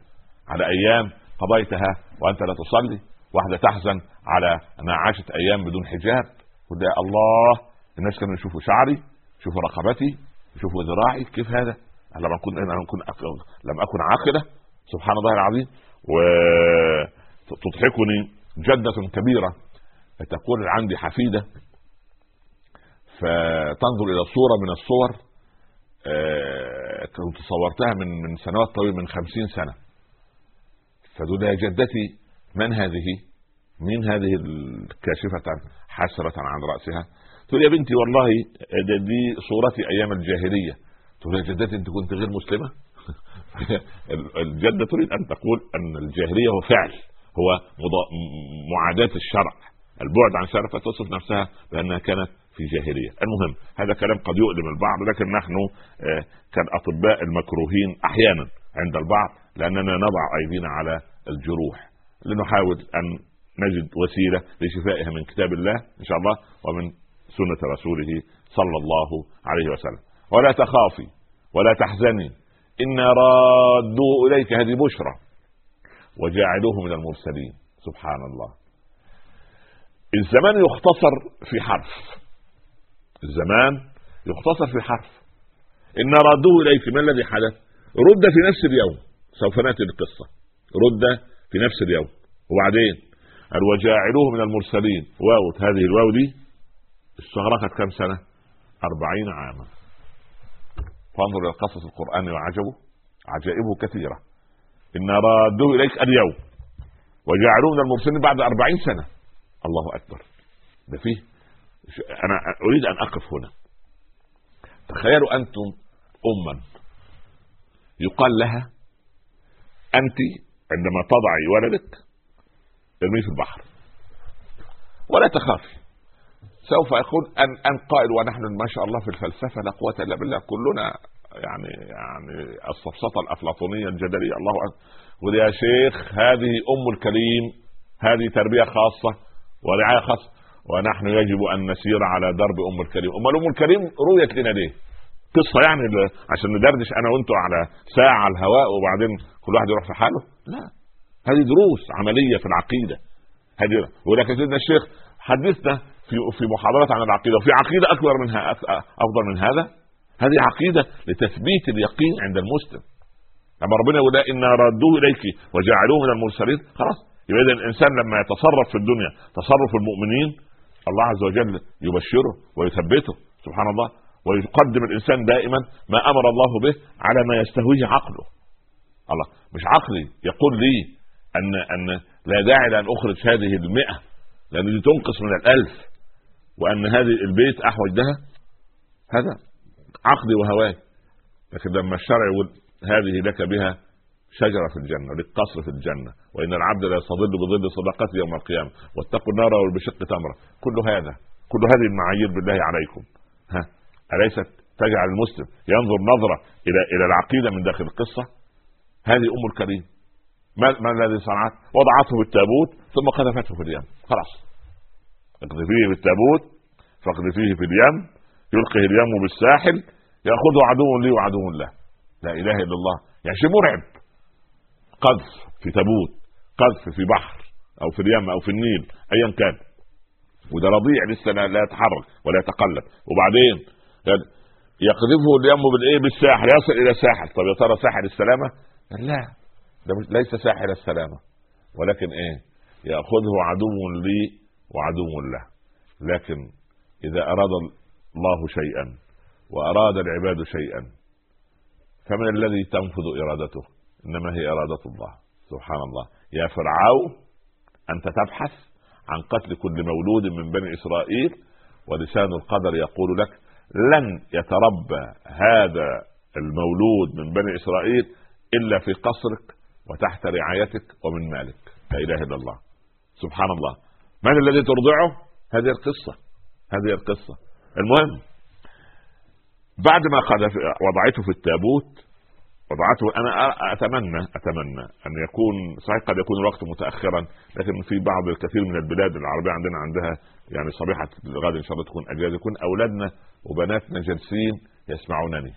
على أيام قضيتها وأنت لا تصلي. واحدة تحزن على أنها عاشت أيام بدون حجاب. وده الله الناس كانوا يشوفوا شعري يشوفوا رقبتي يشوفوا ذراعي. كيف هذا؟ لم أكن أنا أكن لم أكن عاقلة؟ سبحان الله العظيم. وتضحكني جدة كبيرة. تقول عندي حفيدة فتنظر إلى صورة من الصور آه، كنت صورتها من من سنوات طويلة من خمسين سنة فتقول يا جدتي من هذه؟ مين هذه الكاشفة حسرة عن رأسها؟ تقول يا بنتي والله دي صورتي أيام الجاهلية تقول يا جدتي أنت كنت غير مسلمة؟ الجدة تريد أن تقول أن الجاهلية هو فعل هو معاداة الشرع البعد عن الشرع فتصف نفسها بأنها كانت في جاهليه المهم هذا كلام قد يؤلم البعض لكن نحن آه، كالأطباء المكروهين أحيانا عند البعض لأننا نضع أيدينا على الجروح. لنحاول أن نجد وسيلة لشفائها من كتاب الله إن شاء الله ومن سنة رسوله صلى الله عليه وسلم. ولا تخافي ولا تحزني إنا رادوه إليك. هذه بشرى وجاعلوه من المرسلين. سبحان الله. الزمان يختصر في حرف. الزمان يختصر في حرف إن رادوه إليك ما الذي حدث؟ رد في نفس اليوم. سوف نأتي القصة رد في نفس اليوم. وبعدين؟ قال وجاعلوه من المرسلين. واو هذه الواو دي استغرقت كم سنة؟ أربعين عاما. فانظر إلى قصص القرآن وعجبه. عجائبه كثيرة. إن رادوه إليك اليوم. وجعلوه من المرسلين بعد أربعين سنة. الله أكبر. ده فيه أنا أريد أن أقف هنا. تخيلوا أنتم اما. يقال لها أنت عندما تضعي ولدك ارميه في البحر. ولا تخافي. سوف يقول ان أن قائل ونحن ما شاء الله في الفلسفة لا قوة إلا بالله. كلنا يعني يعني السفسطه الأفلاطونية الجدلية. الله أكبر. يا شيخ هذه أم الكريم هذه تربية خاصة ورعاية خاصة. ونحن يجب أن نسير على درب أم الكريم. أم ام الكريم رويت لنا ليه؟ قصة يعني عشان ندردش أنا وأنتم على ساعة الهواء وبعدين كل واحد يروح في حاله لا. هذه دروس عملية في العقيدة. هذه ولكن سيدنا الشيخ حدثنا في في محاضرات عن العقيدة وفي عقيدة أكبر منها أفضل من هذا. هذه عقيدة لتثبيت اليقين عند المسلم. لما ربنا يقول ان ردوه إليك وجعلوه من المرسلين خلاص. يبقى اذا الإنسان لما يتصرف في الدنيا تصرف المؤمنين الله عز وجل يبشره ويثبته سبحان الله ويقدم الإنسان دائما ما أمر الله به على ما يستهويه عقله. الله مش عقلي يقول لي أن أن لا داعي لأن أخرج هذه المئة لأن دي تنقص من الألف وأن هذه البيت احوج لها هذا عقلي وهواي لكن لما الشرع يقول هذه لك بها شجرة في الجنة لك قصر في الجنة. وإن العبد لا يستظل بظل صدقته يوم القيامة. واتقوا النار بشق تمرة. كل هذا كل هذه المعايير بالله عليكم. ها؟ أليست تجعل المسلم ينظر نظرة إلى إلى العقيدة من داخل القصة؟ هذه أم الكريم. ما, ما الذي صنعت؟ وضعته بالتابوت ثم قذفته في اليم. خلاص. اقذفيه بالتابوت فاقذفيه في اليم يلقيه اليم بالساحل يأخذه عدو لي وعدو له. لا إله إلا الله. يعني شيء مرعب. قذف في تابوت قذف في بحر أو في اليم أو في النيل ايا كان. وده رضيع لسه لا يتحرك ولا يتقلب. وبعدين يقذفه اليم بالإيه؟ بالساحل. يصل إلى ساحل. طب يا ترى ساحل السلامة؟ لا ده ليس ساحل السلامة. ولكن إيه؟ يأخذه عدو لي وعدو له. لكن إذا أراد الله شيئا وأراد العباد شيئا فمن الذي تنفذ إرادته؟ إنما هي إرادة الله. سبحان الله. يا فرعون أنت تبحث عن قتل كل مولود من بني إسرائيل ولسان القدر يقول لك لن يتربى هذا المولود من بني إسرائيل إلا في قصرك وتحت رعايتك ومن مالك. لا إله إلا الله. سبحان الله. من الذي ترضعه؟ هذه القصة. هذه القصة. المهم بعد ما وضعته في التابوت وضعته أنا أتمنى أتمنى أن يكون صحيح قد يكون الوقت متاخرا لكن في بعض الكثير من البلاد العربية عندنا عندها يعني صبيحة الغد إن شاء الله تكون أجازة يكون أولادنا وبناتنا جالسين يسمعونني.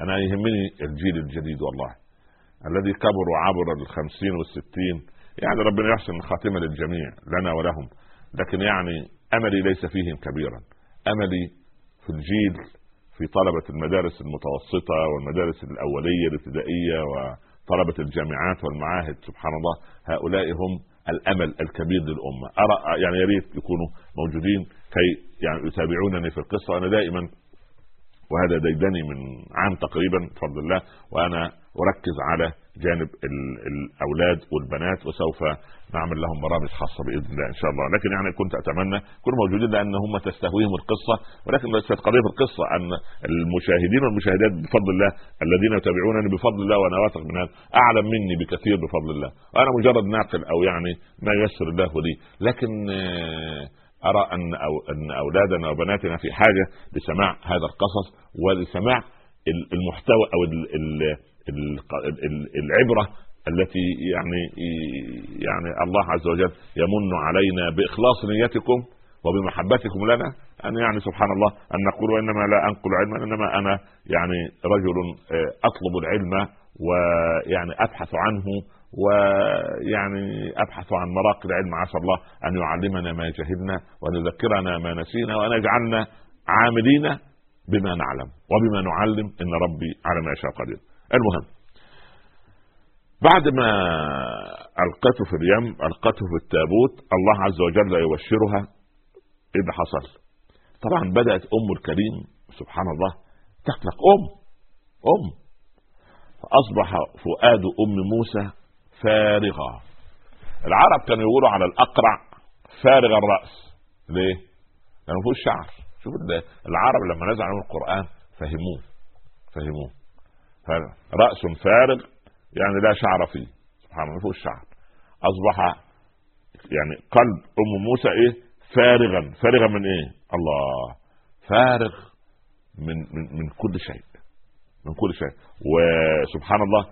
أنا يهمني الجيل الجديد والله. الذي كبر وعبر الخمسين والستين يعني ربنا يحسن خاتمة للجميع لنا ولهم. لكن يعني أملي ليس فيهم كبيرا. أملي في الجيل في طلبة المدارس المتوسطة والمدارس الأولية الابتدائية وطلبة الجامعات والمعاهد. سبحان الله هؤلاء هم الأمل الكبير للأمة. أرى يعني يا ريت يكونوا موجودين كي يعني يتابعونني في القصة. أنا دائما وهذا ديدني من عام تقريبا بفضل الله وأنا أركز على جانب الأولاد والبنات وسوف نعمل لهم برامج خاصة بإذن الله إن شاء الله. لكن يعني كنت أتمنى يكونوا موجودين لأن هم تستهويهم القصة ولكن ليست قضية القصة أن المشاهدين والمشاهدات بفضل الله الذين يتابعونني بفضل الله وأنا واثق من هذا أعلم مني بكثير بفضل الله. وأنا مجرد ناقل أو يعني ما ييسر الله لي. لكن أرى أن أو أن أولادنا وبناتنا في حاجة لسماع هذا القصص ولسماع المحتوى أو العبرة التي يعني يعني الله عز وجل يمن علينا بإخلاص نيتكم وبمحبتكم لنا. أن يعني سبحان الله أن نقول وانما لا أنقل علما إنما أنا يعني رجل آه، أطلب العلم ويعني أبحث عنه ويعني أبحث عن مراقي العلم. عسى الله أن يعلمنا ما جهلنا وأن يذكرنا ما نسينا وأن يجعلنا عاملين بما نعلم وبما نعلم إن ربي على ما يشاء قدير. المهم. بعد ما ألقته في اليم ألقته في التابوت الله عز وجل يبشرها إيه اللي حصل. طبعا بدأت أم الكريم سبحان الله تقلق أم أم. فأصبح فؤاد أم موسى فارغا العرب كانوا يقولوا على الأقرع فارغ الرأس. ليه؟ لأنه ما فيهوش شعر. شوف العرب لما نزل عليهم القرآن فهموه فهموه. رأس فارغ يعني لا شعر فيه. سبحان الله ما فيهوش شعر. أصبح يعني قلب أم موسى إيه؟ فارغا. فارغا من إيه؟ الله. فارغ من من من كل شيء. من كل شيء. وسبحان الله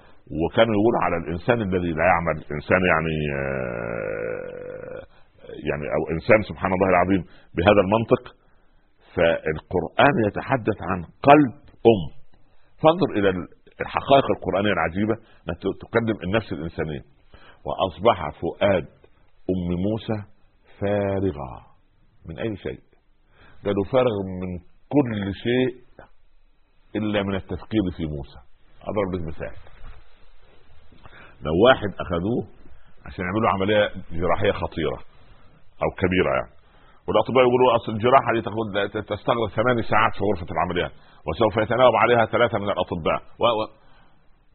وكانوا يقولوا على الإنسان الذي لا يعمل. إنسان يعني آه، يعني أو إنسان سبحان الله العظيم بهذا المنطق. فالقرآن يتحدث عن قلب أم. فانظر إلى الحقائق القرآنية العجيبة تقدم النفس الإنسانية. وأصبح فؤاد أم موسى فارغا من أي شيء. قالوا فارغ من كل شيء إلا من التفكير في موسى. أضرب لك مثال. لو واحد أخذوه عشان يعملوا عملية جراحية خطيرة أو كبيرة يعني. والأطباء يقولوا أصل الجراحة دي تاخذ تستغرق ثماني ساعات في غرفة العمليات وسوف يتناوب عليها ثلاثة من الأطباء. و... و...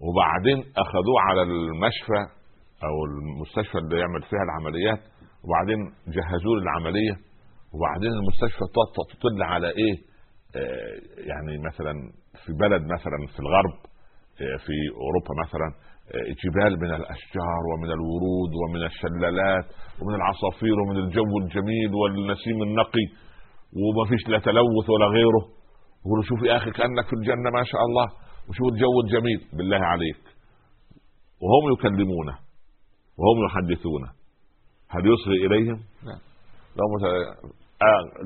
وبعدين أخذوه على المشفى أو المستشفى اللي يعمل فيها العمليات وبعدين جهزوه للعملية وبعدين المستشفى تطل على إيه؟ آه يعني مثلا في بلد مثلا في الغرب آه في أوروبا مثلا جبال من الأشجار ومن الورود ومن الشلالات ومن العصافير ومن الجو الجميل والنسيم النقي وما فيش لا تلوث ولا غيره. يقولوا شوف يا أخي كأنك في الجنة ما شاء الله وشوف الجو الجميل. بالله عليك. وهم يكلمونه وهم يحدثونه. هل يصغي إليهم؟ لا لو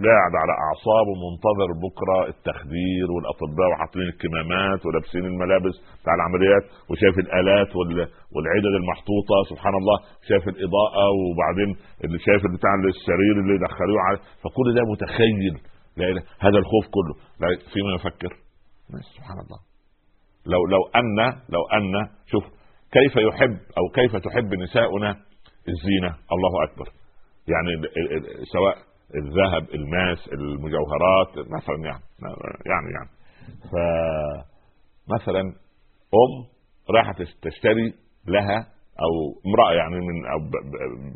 قاعد على أعصابه منتظر بكرة التخدير والأطباء وحاطين الكمامات ولابسين الملابس بتاع العمليات وشايف الآلات والعدد المحطوطة سبحان الله شايف الإضاءة وبعدين اللي شايف بتاع السرير اللي دخلوه على فكل ده متخيل. لا هذا الخوف كله. لا فيما يفكر. سبحان الله. لو لو ان لو ان شوف كيف يحب أو كيف تحب نساؤنا الزينة؟ الله أكبر. يعني سواء الذهب الماس المجوهرات مثلا يعني يعني يعني. ف مثلا أم راحت تشتري لها أو امرأة يعني من أو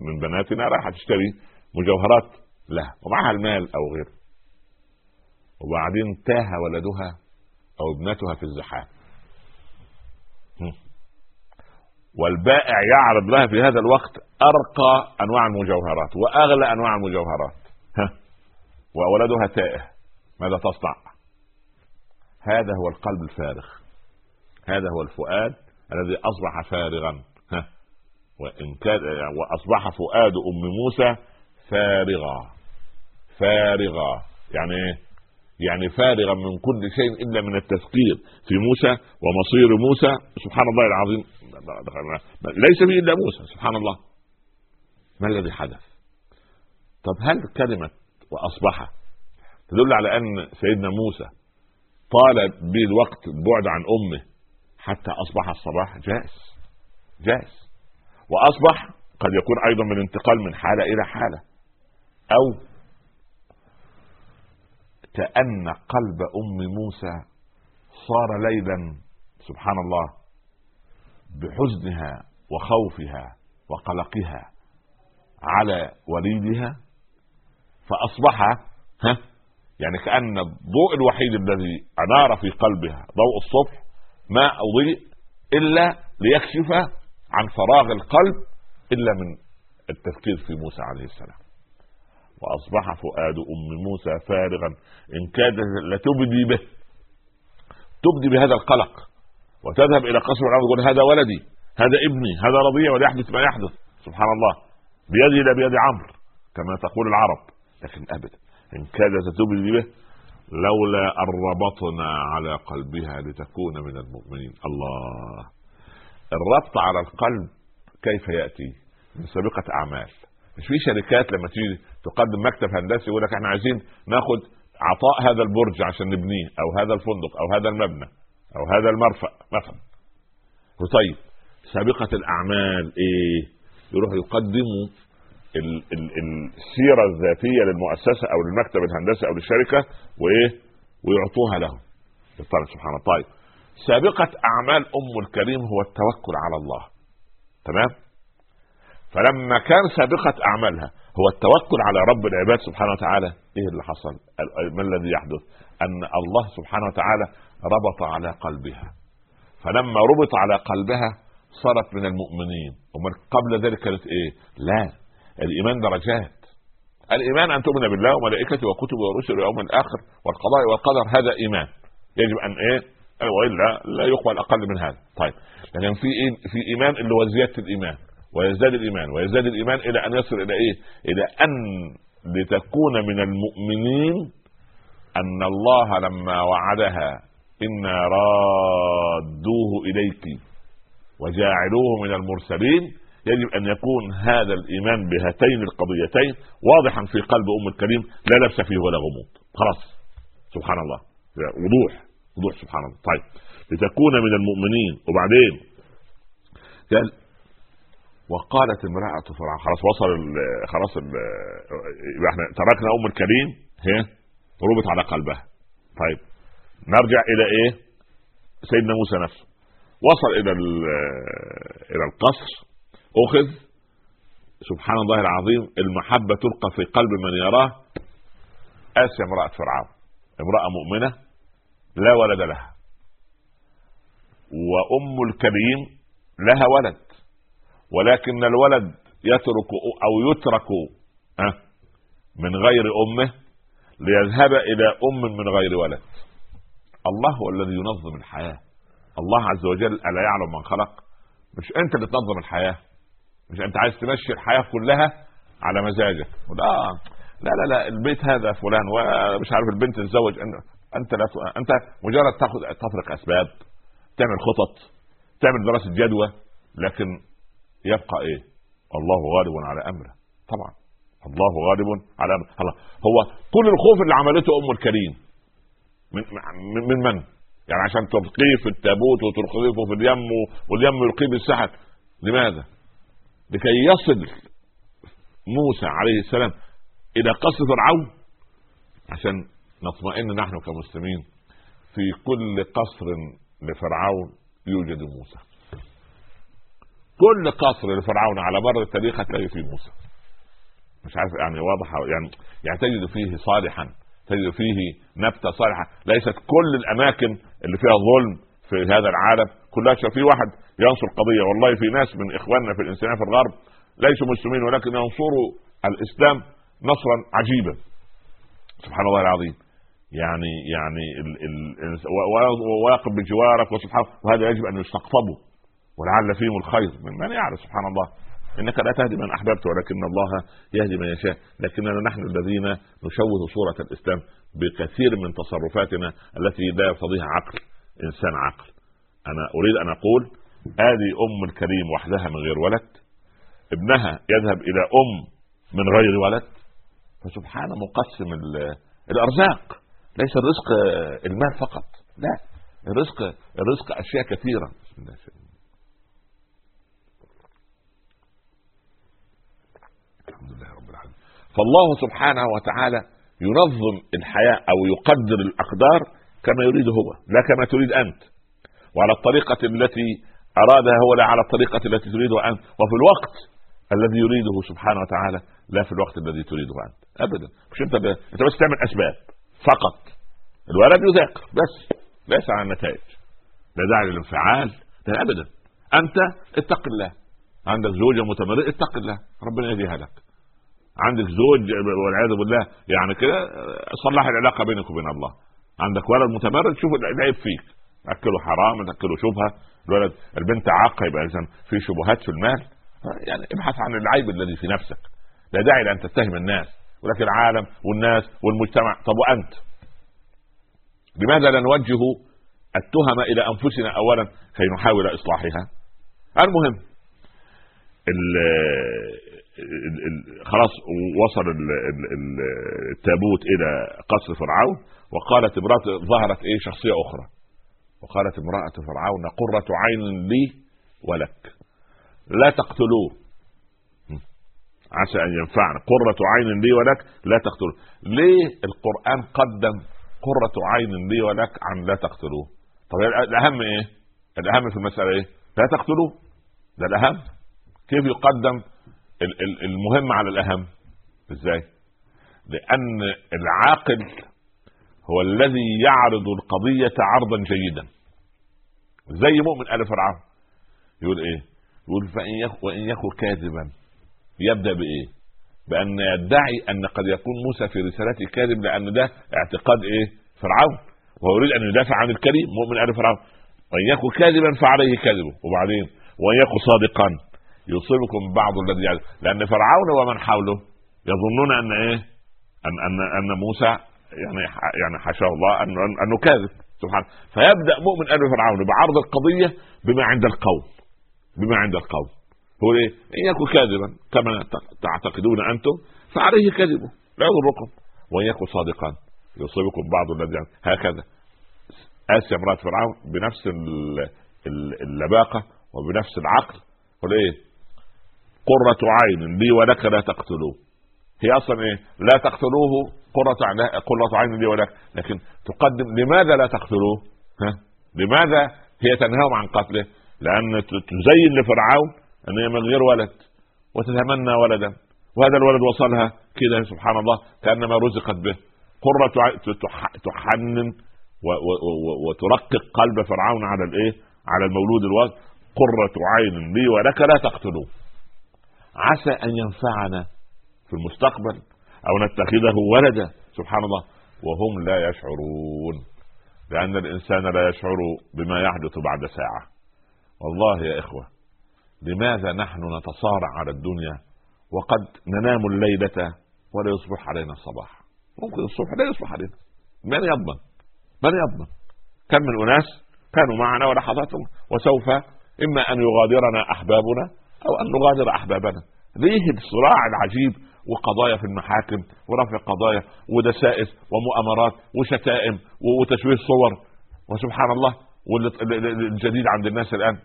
من بناتنا راحت تشتري مجوهرات لها ومعها المال أو غيره. وبعدين تاه ولدها أو ابنتها في الزحام. والبائع يعرض لها في هذا الوقت أرقى أنواع المجوهرات وأغلى أنواع المجوهرات. ها. وولدها تائه. ماذا تصنع؟ هذا هو القلب الفارغ. هذا هو الفؤاد الذي أصبح فارغا. ها. وإن كان وأصبح فؤاد أم موسى فارغا. فارغا. يعني إيه؟ يعني فارغا من كل شيء إلا من التفكير في موسى ومصير موسى. سبحان الله العظيم. ليس به إلا موسى. سبحان الله. ما الذي حدث؟ طب هل كلمة وأصبح تدل على أن سيدنا موسى طال به الوقت البعد عن أمه حتى أصبح الصباح جائز جائز وأصبح قد يكون أيضا من انتقال من حالة إلى حالة. أو كأن قلب أم موسى صار ليلا سبحان الله بحزنها وخوفها وقلقها على وليدها فأصبح ها يعني كأن الضوء الوحيد الذي أنار في قلبها ضوء الصبح ما أضيء إلا ليكشف عن فراغ القلب إلا من التفكير في موسى عليه السلام. وأصبح فؤاد أم موسى فارغا إن كادت لتبدي به تبدي بهذا القلق وتذهب إلى قصر العرب تقول هذا ولدي هذا ابني هذا رضيع وليحدث ما يحدث. سبحان الله. بيدي لا بيد عمرو كما تقول العرب. لكن أبدا. إن كادت تبدي به لولا أن ربطنا على قلبها لتكون من المؤمنين. الله. الربط على القلب كيف يأتي؟ من سابقة أعمال. مش في شركات لما تيجي تقدم مكتب هندسي يقول لك إحنا عايزين ناخد عطاء هذا البرج عشان نبنيه أو هذا الفندق أو هذا المبنى أو هذا المرفأ مثلا. طيب سابقة الأعمال إيه؟ يروح يقدموا السيرة الذاتية للمؤسسة أو للمكتب الهندسي أو للشركة وإيه؟ ويعطوها لهم. سبحان الله طيب. سابقة أعمال أم الكريم هو التوكل على الله. تمام؟ فلما كان سابقة أعمالها هو التوكل على رب العباد سبحانه وتعالى إيه اللي حصل؟ ما الذي يحدث؟ أن الله سبحانه وتعالى ربط على قلبها. فلما ربط على قلبها صارت من المؤمنين. ومن قبل ذلك كانت إيه؟ لا. الإيمان درجات. الإيمان أن تؤمن بالله وملائكته وكتبه ورسله واليوم الآخر والقضاء والقدر هذا إيمان. يجب أن إيه؟ والا لا يقبل أقل من هذا. طيب. لكن في إيه؟ في إيمان اللي هو زيادة الإيمان ويزداد الإيمان ويزداد الإيمان إلى أن يصل إلى إيه؟ إلى أن لتكون من المؤمنين أن الله لما وعدها إنا رادوه إليك وجاعلوه من المرسلين يجب أن يكون هذا الإيمان بهاتين القضيتين واضحا في قلب أم الكريم لا لبس فيه ولا غموض. خلاص. سبحان الله. وضوح. وضوح سبحان الله. طيب. لتكون من المؤمنين. وبعدين؟ قال وقالت امرأة فرعون خلاص وصل خلاص يبقى إحنا تركنا أم الكريم. هي ربط على قلبها. طيب. نرجع إلى إيه؟ سيدنا موسى نفسه. وصل إلى إلى القصر. أخذ سبحان الله العظيم المحبة تلقى في قلب من يراه اسيا امرأة فرعون امرأة مؤمنة لا ولد لها وأم الكريم لها ولد ولكن الولد يترك أو يترك من غير أمه ليذهب إلى أم من غير ولد. الله هو الذي ينظم الحياة. الله عز وجل ألا يعلم من خلق؟ مش أنت اللي تنظم الحياة. مش أنت عايز تمشي الحياة كلها على مزاجك. لا لا لا لا البيت هذا فلان ومش عارف البنت تتزوج. أنت لا أنت مجرد تاخذ تفرق أسباب تعمل خطط تعمل دراسة جدوى لكن يبقى إيه؟ الله غالب على أمره. طبعا. الله غالب على أمره. الله. هو كل الخوف اللي عملته أم الكريم. من من من؟ يعني عشان تلقيه في التابوت وتلقيه في اليم واليم يلقيه بالسحر. لماذا؟ لكي يصل موسى عليه السلام إلى قصر فرعون عشان نطمئن نحن كمسلمين في كل قصر لفرعون يوجد موسى. كل قصر لفرعون على مر التاريخ هتلاقي فيه موسى. مش عارف يعني واضحه يعني يعني تجد فيه صالحا تجد فيه نبتة صالحة. ليست كل الأماكن اللي فيها ظلم في هذا العالم كلها في واحد ينصر قضية. والله في ناس من إخواننا في الإنسانية في الغرب ليسوا مسلمين ولكن ينصروا الإسلام نصرا عجيبا. سبحان الله العظيم. يعني يعني ويقف بجوارك وسبحان وهذا يجب أن يستقطبوا. ولعل فيهم الخير من من يعرف. سبحان الله. إنك لا تهدي من أحببت ولكن الله يهدي من يشاء. لكننا نحن الذين نشوه صورة الإسلام بكثير من تصرفاتنا التي لا يقتضيها عقل إنسان عقل. أنا أريد أن أقول هذه أم الكريم وحدها من غير ولد ابنها يذهب إلى أم من غير ولد فسبحان مقسم الأرزاق ليس الرزق المال فقط لا الرزق الرزق أشياء كثيرة. بسم الله الحمد لله رب العالمين. فالله سبحانه وتعالى ينظم الحياة أو يقدر الأقدار كما يريد هو لا كما تريد أنت. وعلى الطريقة التي أرادها هو لا على الطريقة التي تريدها أنت. وفي الوقت الذي يريده سبحانه وتعالى لا في الوقت الذي تريده أنت. ابدا. مش أنت ب... أنت بس تعمل أسباب. فقط. الولد يذاكر. بس. ليس على النتائج. لا داعي للانفعال. لا ابدا. أنت اتق الله. عندك زوجة متمردة اتق الله. ربنا يهديها لك. عندك زوج والعياذ بالله. يعني كده صلح العلاقة بينك وبين الله. عندك ولد متمرد شوف العيب فيك. تاكله حرام تاكله شبهة. الولد البنت عاقة يبقى اذا في شبهات في المال. يعني ابحث عن العيب الذي في نفسك. لا داعي لأن تتهم الناس ولكن العالم والناس والمجتمع. طب وأنت؟ لماذا لا نوجه التهم إلى أنفسنا اولا كي نحاول إصلاحها؟ المهم ال ال خلاص وصل التابوت إلى قصر فرعون وقالت امرأة ظهرت إيه؟ شخصية أخرى. وقالت امرأة فرعون قرة عين لي ولك. لا تقتلوه. عسى أن ينفعنا. قرة عين لي ولك لا تقتلوه. ليه القرآن قدم قرة عين لي ولك عن لا تقتلوه؟ طب الأهم إيه؟ الأهم في المسألة إيه؟ لا تقتلوه. ده الأهم. كيف يقدم المهم على الأهم؟ إزاي؟ لأن العاقل هو الذي يعرض القضية عرضا جيدا. زي مؤمن آل فرعون. يقول إيه؟ يقول فإن يكن وإن يكن كاذبا يبدأ بإيه؟ بأن يدعي أن قد يكون موسى في رسالته كاذب لأن ده اعتقاد إيه؟ فرعون. وهو يريد أن يدافع عن الكريم مؤمن آل فرعون. وإن يكن كاذبا فعليه كذبه وبعدين وإن يكن صادقا يصيبكم بعض الذي يعني لأن فرعون ومن حوله. يظنون أن إيه؟ ان ان أن موسى يعني يعني حاشاه الله انه انه كاذب سبحانه فيبدأ مؤمن آل فرعون بعرض القضية بما عند القوم بما عند القوم. هو إيه؟ إن يكن كاذبا كما تعتقدون أنتم فعليه كذبه لا يضركم. وإن يكن صادقا يصيبكم بعض الذي هكذا. آسيا امرأة فرعون بنفس اللباقة وبنفس العقل. قل إيه؟ قرة عين لي ولك لا تقتلوه هي أصلا إيه؟ لا تقتلوه قرة قرة عين لي ولك لكن تقدم لماذا لا تقتلوه؟ ها؟ لماذا هي تنهاهم عن قتله؟ لأن تزين لفرعون أن هي من غير ولد وتتمنى ولدا وهذا الولد وصلها كده سبحان الله كأنما رزقت به قرة تحنن وترقق قلب فرعون على الإيه؟ على المولود الوالد قرة عين لي ولك لا تقتلوه عسى أن ينفعنا في المستقبل أو نتخذه ولدا سبحان الله وهم لا يشعرون. لأن الإنسان لا يشعر بما يحدث بعد ساعة. والله يا إخوة لماذا نحن نتصارع على الدنيا وقد ننام الليلة ولا يصبح علينا الصباح؟ ممكن الصبح لا يصبح علينا. من يضمن؟ من يضمن؟ كم من أناس كانوا معنا ولحظاتهم وسوف إما أن يغادرنا أحبابنا أو أن نغادر أحبابنا. ليه الصراع العجيب وقضايا في المحاكم ورفع قضايا ودسائس ومؤامرات وشتائم وتشويه صور وسبحان الله والجديد عند الناس الآن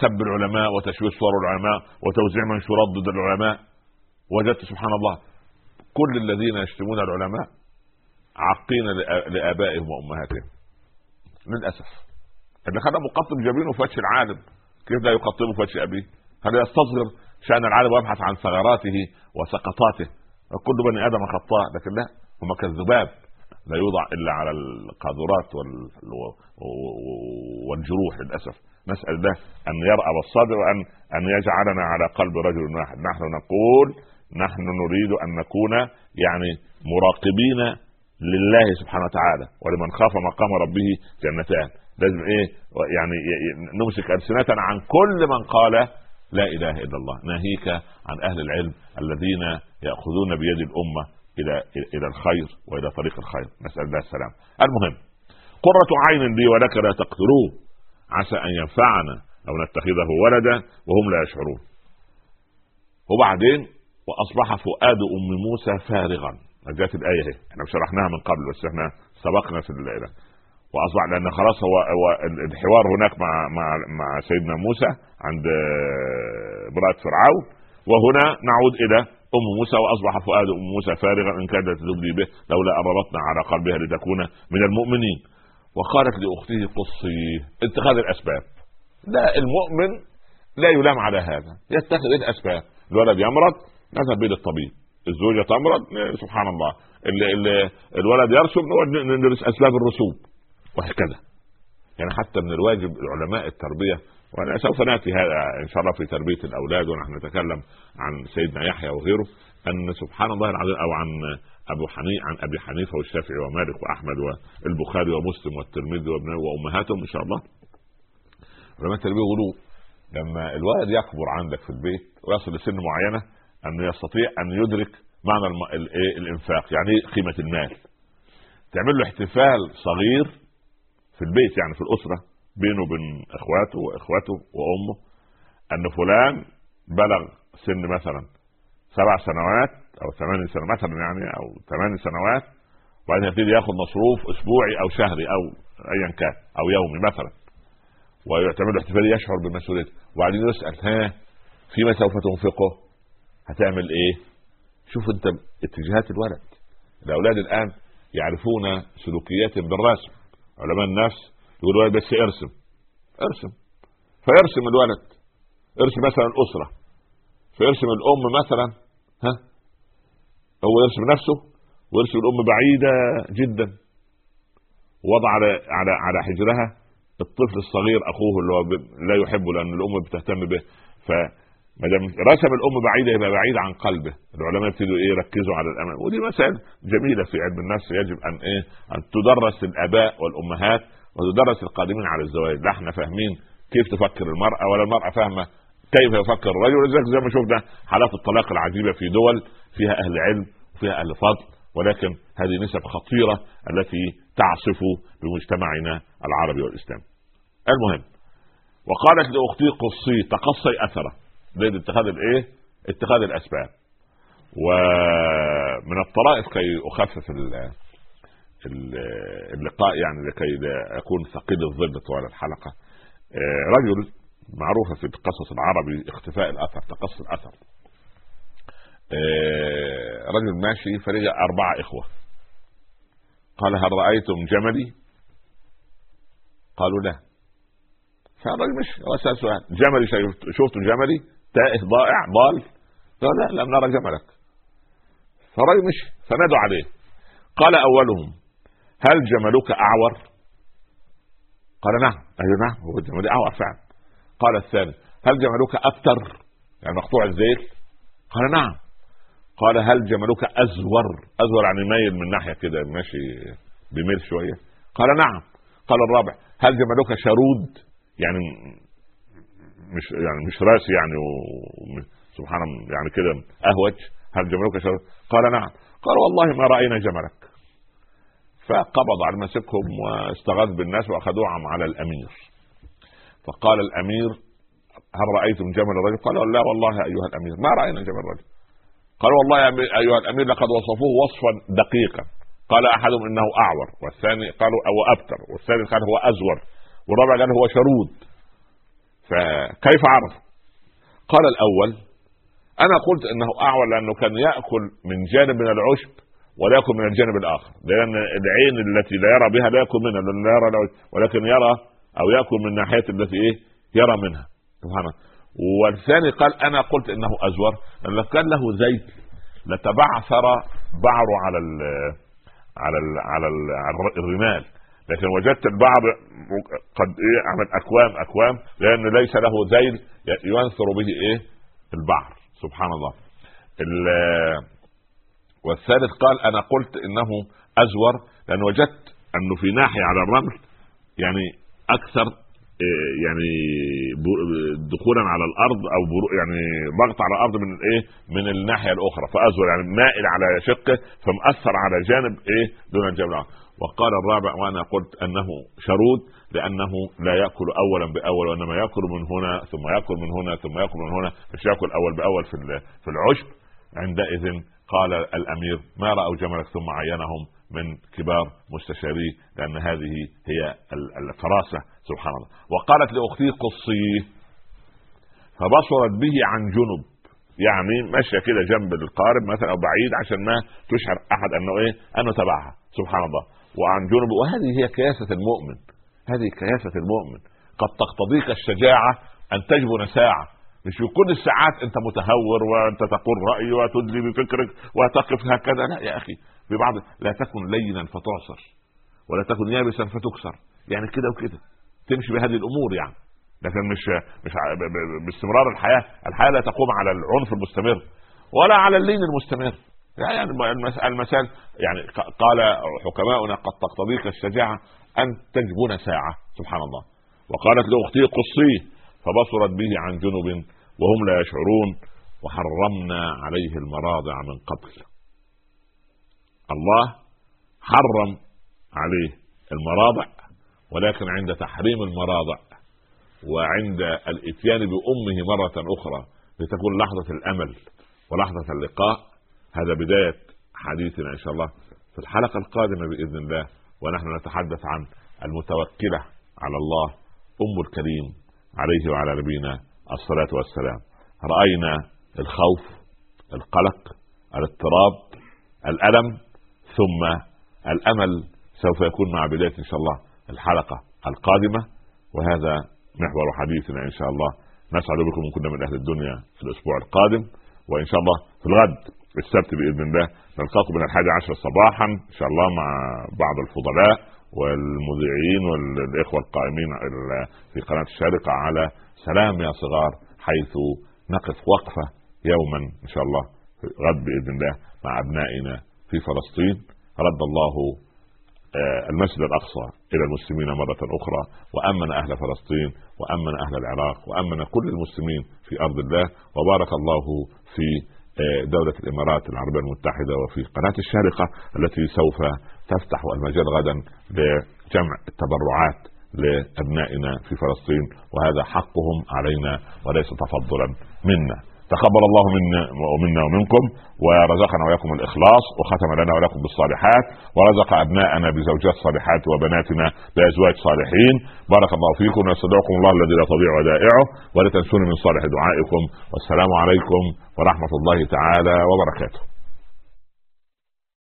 سب العلماء وتشويه صور العلماء وتوزيع منشورات ضد العلماء. وجدت سبحان الله كل الذين يشتمون العلماء عاقين لآبائهم وأمهاتهم. للأسف. اللي خلى مقطب جبينه وجه العالم كيف لا يقطبه وجه أبيه؟ هل يستصغر شأن العالم ويبحث عن ثغراته وسقطاته. كل بني آدم خطاء لكن لا هم كالذباب. لا يوضع إلا على القاذورات والجروح للأسف. نسأل الله أن يرأب الصدر وان أن يجعلنا على قلب رجل واحد. نحن نقول نحن نريد أن نكون يعني مراقبين لله سبحانه وتعالى ولمن خاف مقام ربه جنتان. لازم إيه يعني نمسك السنتنا عن كل من قال لا إله إلا الله. ناهيك عن أهل العلم الذين يأخذون بيد الأمة إلى إلى الخير وإلى طريق الخير. نسأل الله السلام. المهم قرة عين لي ولك لا تقتلوه عسى أن ينفعنا أو نتخذه ولدا وهم لا يشعرون. وبعدين وأصبح فؤاد أم موسى فارغا. جاءت الآية اهي إحنا شرحناها من قبل بس إحنا سبقنا في الليلة. واصبح لأن خلاص هو, هو الحوار هناك مع مع مع سيدنا موسى عند امراه فرعون. وهنا نعود إلى أم موسى وأصبح فؤاد أم موسى فارغا إن كادت تبدي به لولا أن على قلبها لتكون من المؤمنين. وقالت لأخته قصي اتخاذ الأسباب. لا المؤمن لا يلام على هذا. يتخذ الأسباب. الولد يمرض نذهب به للطبيب الزوجة تمرض سبحان الله. ال ال الولد يرسم ندرس أسباب الرسوب وهكذا. يعني حتى من الواجب علماء التربية وأنا سوف نأتي هذا إن شاء الله في تربية الأولاد ونحن نتكلم عن سيدنا يحيى وغيره أن سبحان الله العظيم أو عن أبو حنيفه عن أبي حنيفة والشافعي ومالك وأحمد والبخاري ومسلم والترمذي وأمهاتهم إن شاء الله. علماء التربية يقولوا لما الولد يكبر عندك في البيت ويصل لسن معينة أنه يستطيع أن يدرك معنى الايه الإنفاق يعني إيه قيمة المال. تعمل له احتفال صغير في البيت يعني في الأسرة بينه وبين إخواته وإخواته وأمه أن فلان بلغ سن مثلا سبع سنوات أو ثمان سنوات مثلا يعني أو ثمان سنوات وبعدين يبتدي يأخذ مصروف أسبوعي أو شهري أو ايا كان أو يومي مثلا ويعتمد احتفال يشعر بمسؤوليته. وبعدين يسأل ها فيما سوف تنفقه؟ هتعمل إيه؟ شوف أنت اتجاهات الولد. الأولاد الآن يعرفون سلوكيات بالرسم. علماء النفس يقولوا بس ارسم ارسم. فيرسم الولد. ارسم مثلا الاسره فيرسم الأم مثلا ها؟ هو يرسم نفسه ويرسم الأم بعيدة جدا. وضع على على على حجرها الطفل الصغير أخوه اللي هو لا يحبه لأن الأم بتهتم به. ف ما دام رسم الام بعيدة يبقى بعيد عن قلبه. العلماء يبتدوا إيه يركزوا على الامان ودي مسائل جميلة في علم النفس يجب أن إيه أن تدرس الآباء والأمهات وتدرس القادمين على الزواج لا إحنا فاهمين كيف تفكر المرأة ولا المرأة فاهمة كيف يفكر الرجل. ولذلك زي ما شفنا حالات الطلاق العجيبة في دول فيها أهل علم وفيها أهل فضل. ولكن هذه نسب خطيرة التي تعصف بمجتمعنا العربي والإسلامي. المهم وقالت لأختي قصي تقصي أثره. ضد اتخاذ الايه؟ اتخاذ الاسباب. ومن الطرائف كي اخفف اللقاء يعني لكي لا اكون ثقيل الظل طوال الحلقة. رجل معروفة في القصص العربي اختفاء الأثر تقصي الأثر. رجل ماشي فلقى أربعة إخوة. قال هل رأيتم جملي؟ قالوا لا. فالرجل مشي وسال سؤال جملي شفتم جملي؟ تائه ضائع ضال. قال لا لم نرى جملك فالرجل مشي فنادوا عليه. قال أولهم هل جملك أعور؟ قال نعم. أيوه نعم هو جملي أعور فعلا. قال الثاني هل جملك ابتر يعني مقطوع الزيت؟ قال نعم. قال هل جملك أزور؟ أزور يعني مايل من ناحية كده ماشي بميل شوية. قال نعم. قال الرابع هل جملك شرود؟ يعني مش يعني مش راسي يعني. سبحان يعني كده أهوج. هل جملك شرود قال نعم. قال والله ما رأينا جملك. فقبض على مسكهم واستغاث بالناس وأخذوه على الأمير. فقال الأمير هل رأيتم جمل الرجل؟ قالوا لا والله أيها الأمير ما رأينا جمل الرجل. قال والله أيها الأمير لقد وصفوه وصفا دقيقا. قال أحدهم إنه أعور والثاني قالوا أو أبتر والثاني قال هو أزور والرابع قال هو شرود. فكيف عرف؟ قال الأول أنا قلت إنه اعور لأنه كان يأكل من جانب من العشب ولا يأكل من الجانب الآخر لأن العين التي لا يرى بها لا يأكل منها لا يرى ولكن يرى أو يأكل من ناحيه التي إيه؟ يرى منها. سبحان والثاني قال أنا قلت إنه أزور لو كان له زيت. لتبعثر بعره على ال على ال على, ال على الرمال. لكن وجدت البعض قد إيه عمل أكوام أكوام لأن ليس له ذيل ينثر به إيه؟ البحر سبحان الله. والثالث قال أنا قلت إنه أزور لأن وجدت أنه في ناحية على الرمل يعني أكثر إيه، يعني دخولا على الأرض أو يعني ضغط على الأرض من إيه؟ من الناحية الأخرى فأزور يعني مائل على شقه فمأثر على جانب إيه؟ دون الجانب الآخر وقال الرابع وأنا قلت انه شرود لأنه لا ياكل اولا باول وانما ياكل من هنا ثم ياكل من هنا ثم ياكل من هنا مش ياكل اول باول في في العشب. عندئذ قال الامير ما راوا جملك ثم عينهم من كبار مستشاريه لأن هذه هي الفراسه. سبحان الله. وقالت لاختي قصيه فبصرت به عن جنب يعني ماشيه كده جنب القارب مثلا أو بعيد عشان ما تشعر احد انه إيه انه تبعها. سبحان الله. وعن جنب وهذه هي كياسة المؤمن هذه كياسة المؤمن. قد تقتضيك الشجاعة أن تجبن ساعة. مش في كل الساعات أنت متهور وأنت تقول راي وتدلي بفكرك وتقف هكذا. لا يا أخي ببعض لا تكن لينا فتعصر ولا تكن يابسا فتكسر. يعني كده وكده. تمشي بهذه الأمور يعني. لكن مش مش باستمرار الحياة. الحياة لا تقوم على العنف المستمر ولا على اللين المستمر. يعني المثال يعني قال حكماؤنا قد تقتضيك الشجاعة أن تجبن ساعة سبحان الله. وقالت لاختي قصيه فبصرت به عن جنب وهم لا يشعرون وحرمنا عليه المراضع من قبل. الله حرم عليه المراضع ولكن عند تحريم المراضع وعند الإتيان بأمه مرة أخرى لتكون لحظة الأمل ولحظة اللقاء هذا بداية حديثنا إن شاء الله في الحلقة القادمة بإذن الله ونحن نتحدث عن المتوكلة على الله أم الكريم عليه وعلى نبينا الصلاة والسلام. رأينا الخوف القلق الاضطراب الألم ثم الأمل سوف يكون مع بداية إن شاء الله الحلقة القادمة. وهذا محور حديثنا إن شاء الله. نسعد بكم إن كنا من أهل الدنيا في الأسبوع القادم. وإن شاء الله في الغد السبت بإذن الله نلقاكم من الحادي عشر صباحا إن شاء الله مع بعض الفضلاء والمذيعين والإخوة القائمين في قناة الشارقه على سلام يا صغار حيث نقف وقفة يوما إن شاء الله غد بإذن الله مع أبنائنا في فلسطين. رد الله آه، المسجد الأقصى. إلى المسلمين مرة أخرى وأمن أهل فلسطين وأمن أهل العراق وأمن كل المسلمين في أرض الله. وبارك الله في آه، دولة الإمارات العربية المتحدة وفي قناة الشارقة التي سوف تفتح المجال غدا لجمع التبرعات لأبنائنا في فلسطين. وهذا حقهم علينا وليس تفضلا منا. تقبل الله منا ومنا ومنكم ورزقنا وإياكم الإخلاص وختم لنا ولكم بالصالحات ورزق أبناءنا بزوجات صالحات وبناتنا بأزواج صالحين. بارك الله فيكم ويستودعكم الله الذي لا تضيع ودائعه ولا تنسوني من صالح دعائكم. والسلام عليكم ورحمة الله تعالى وبركاته.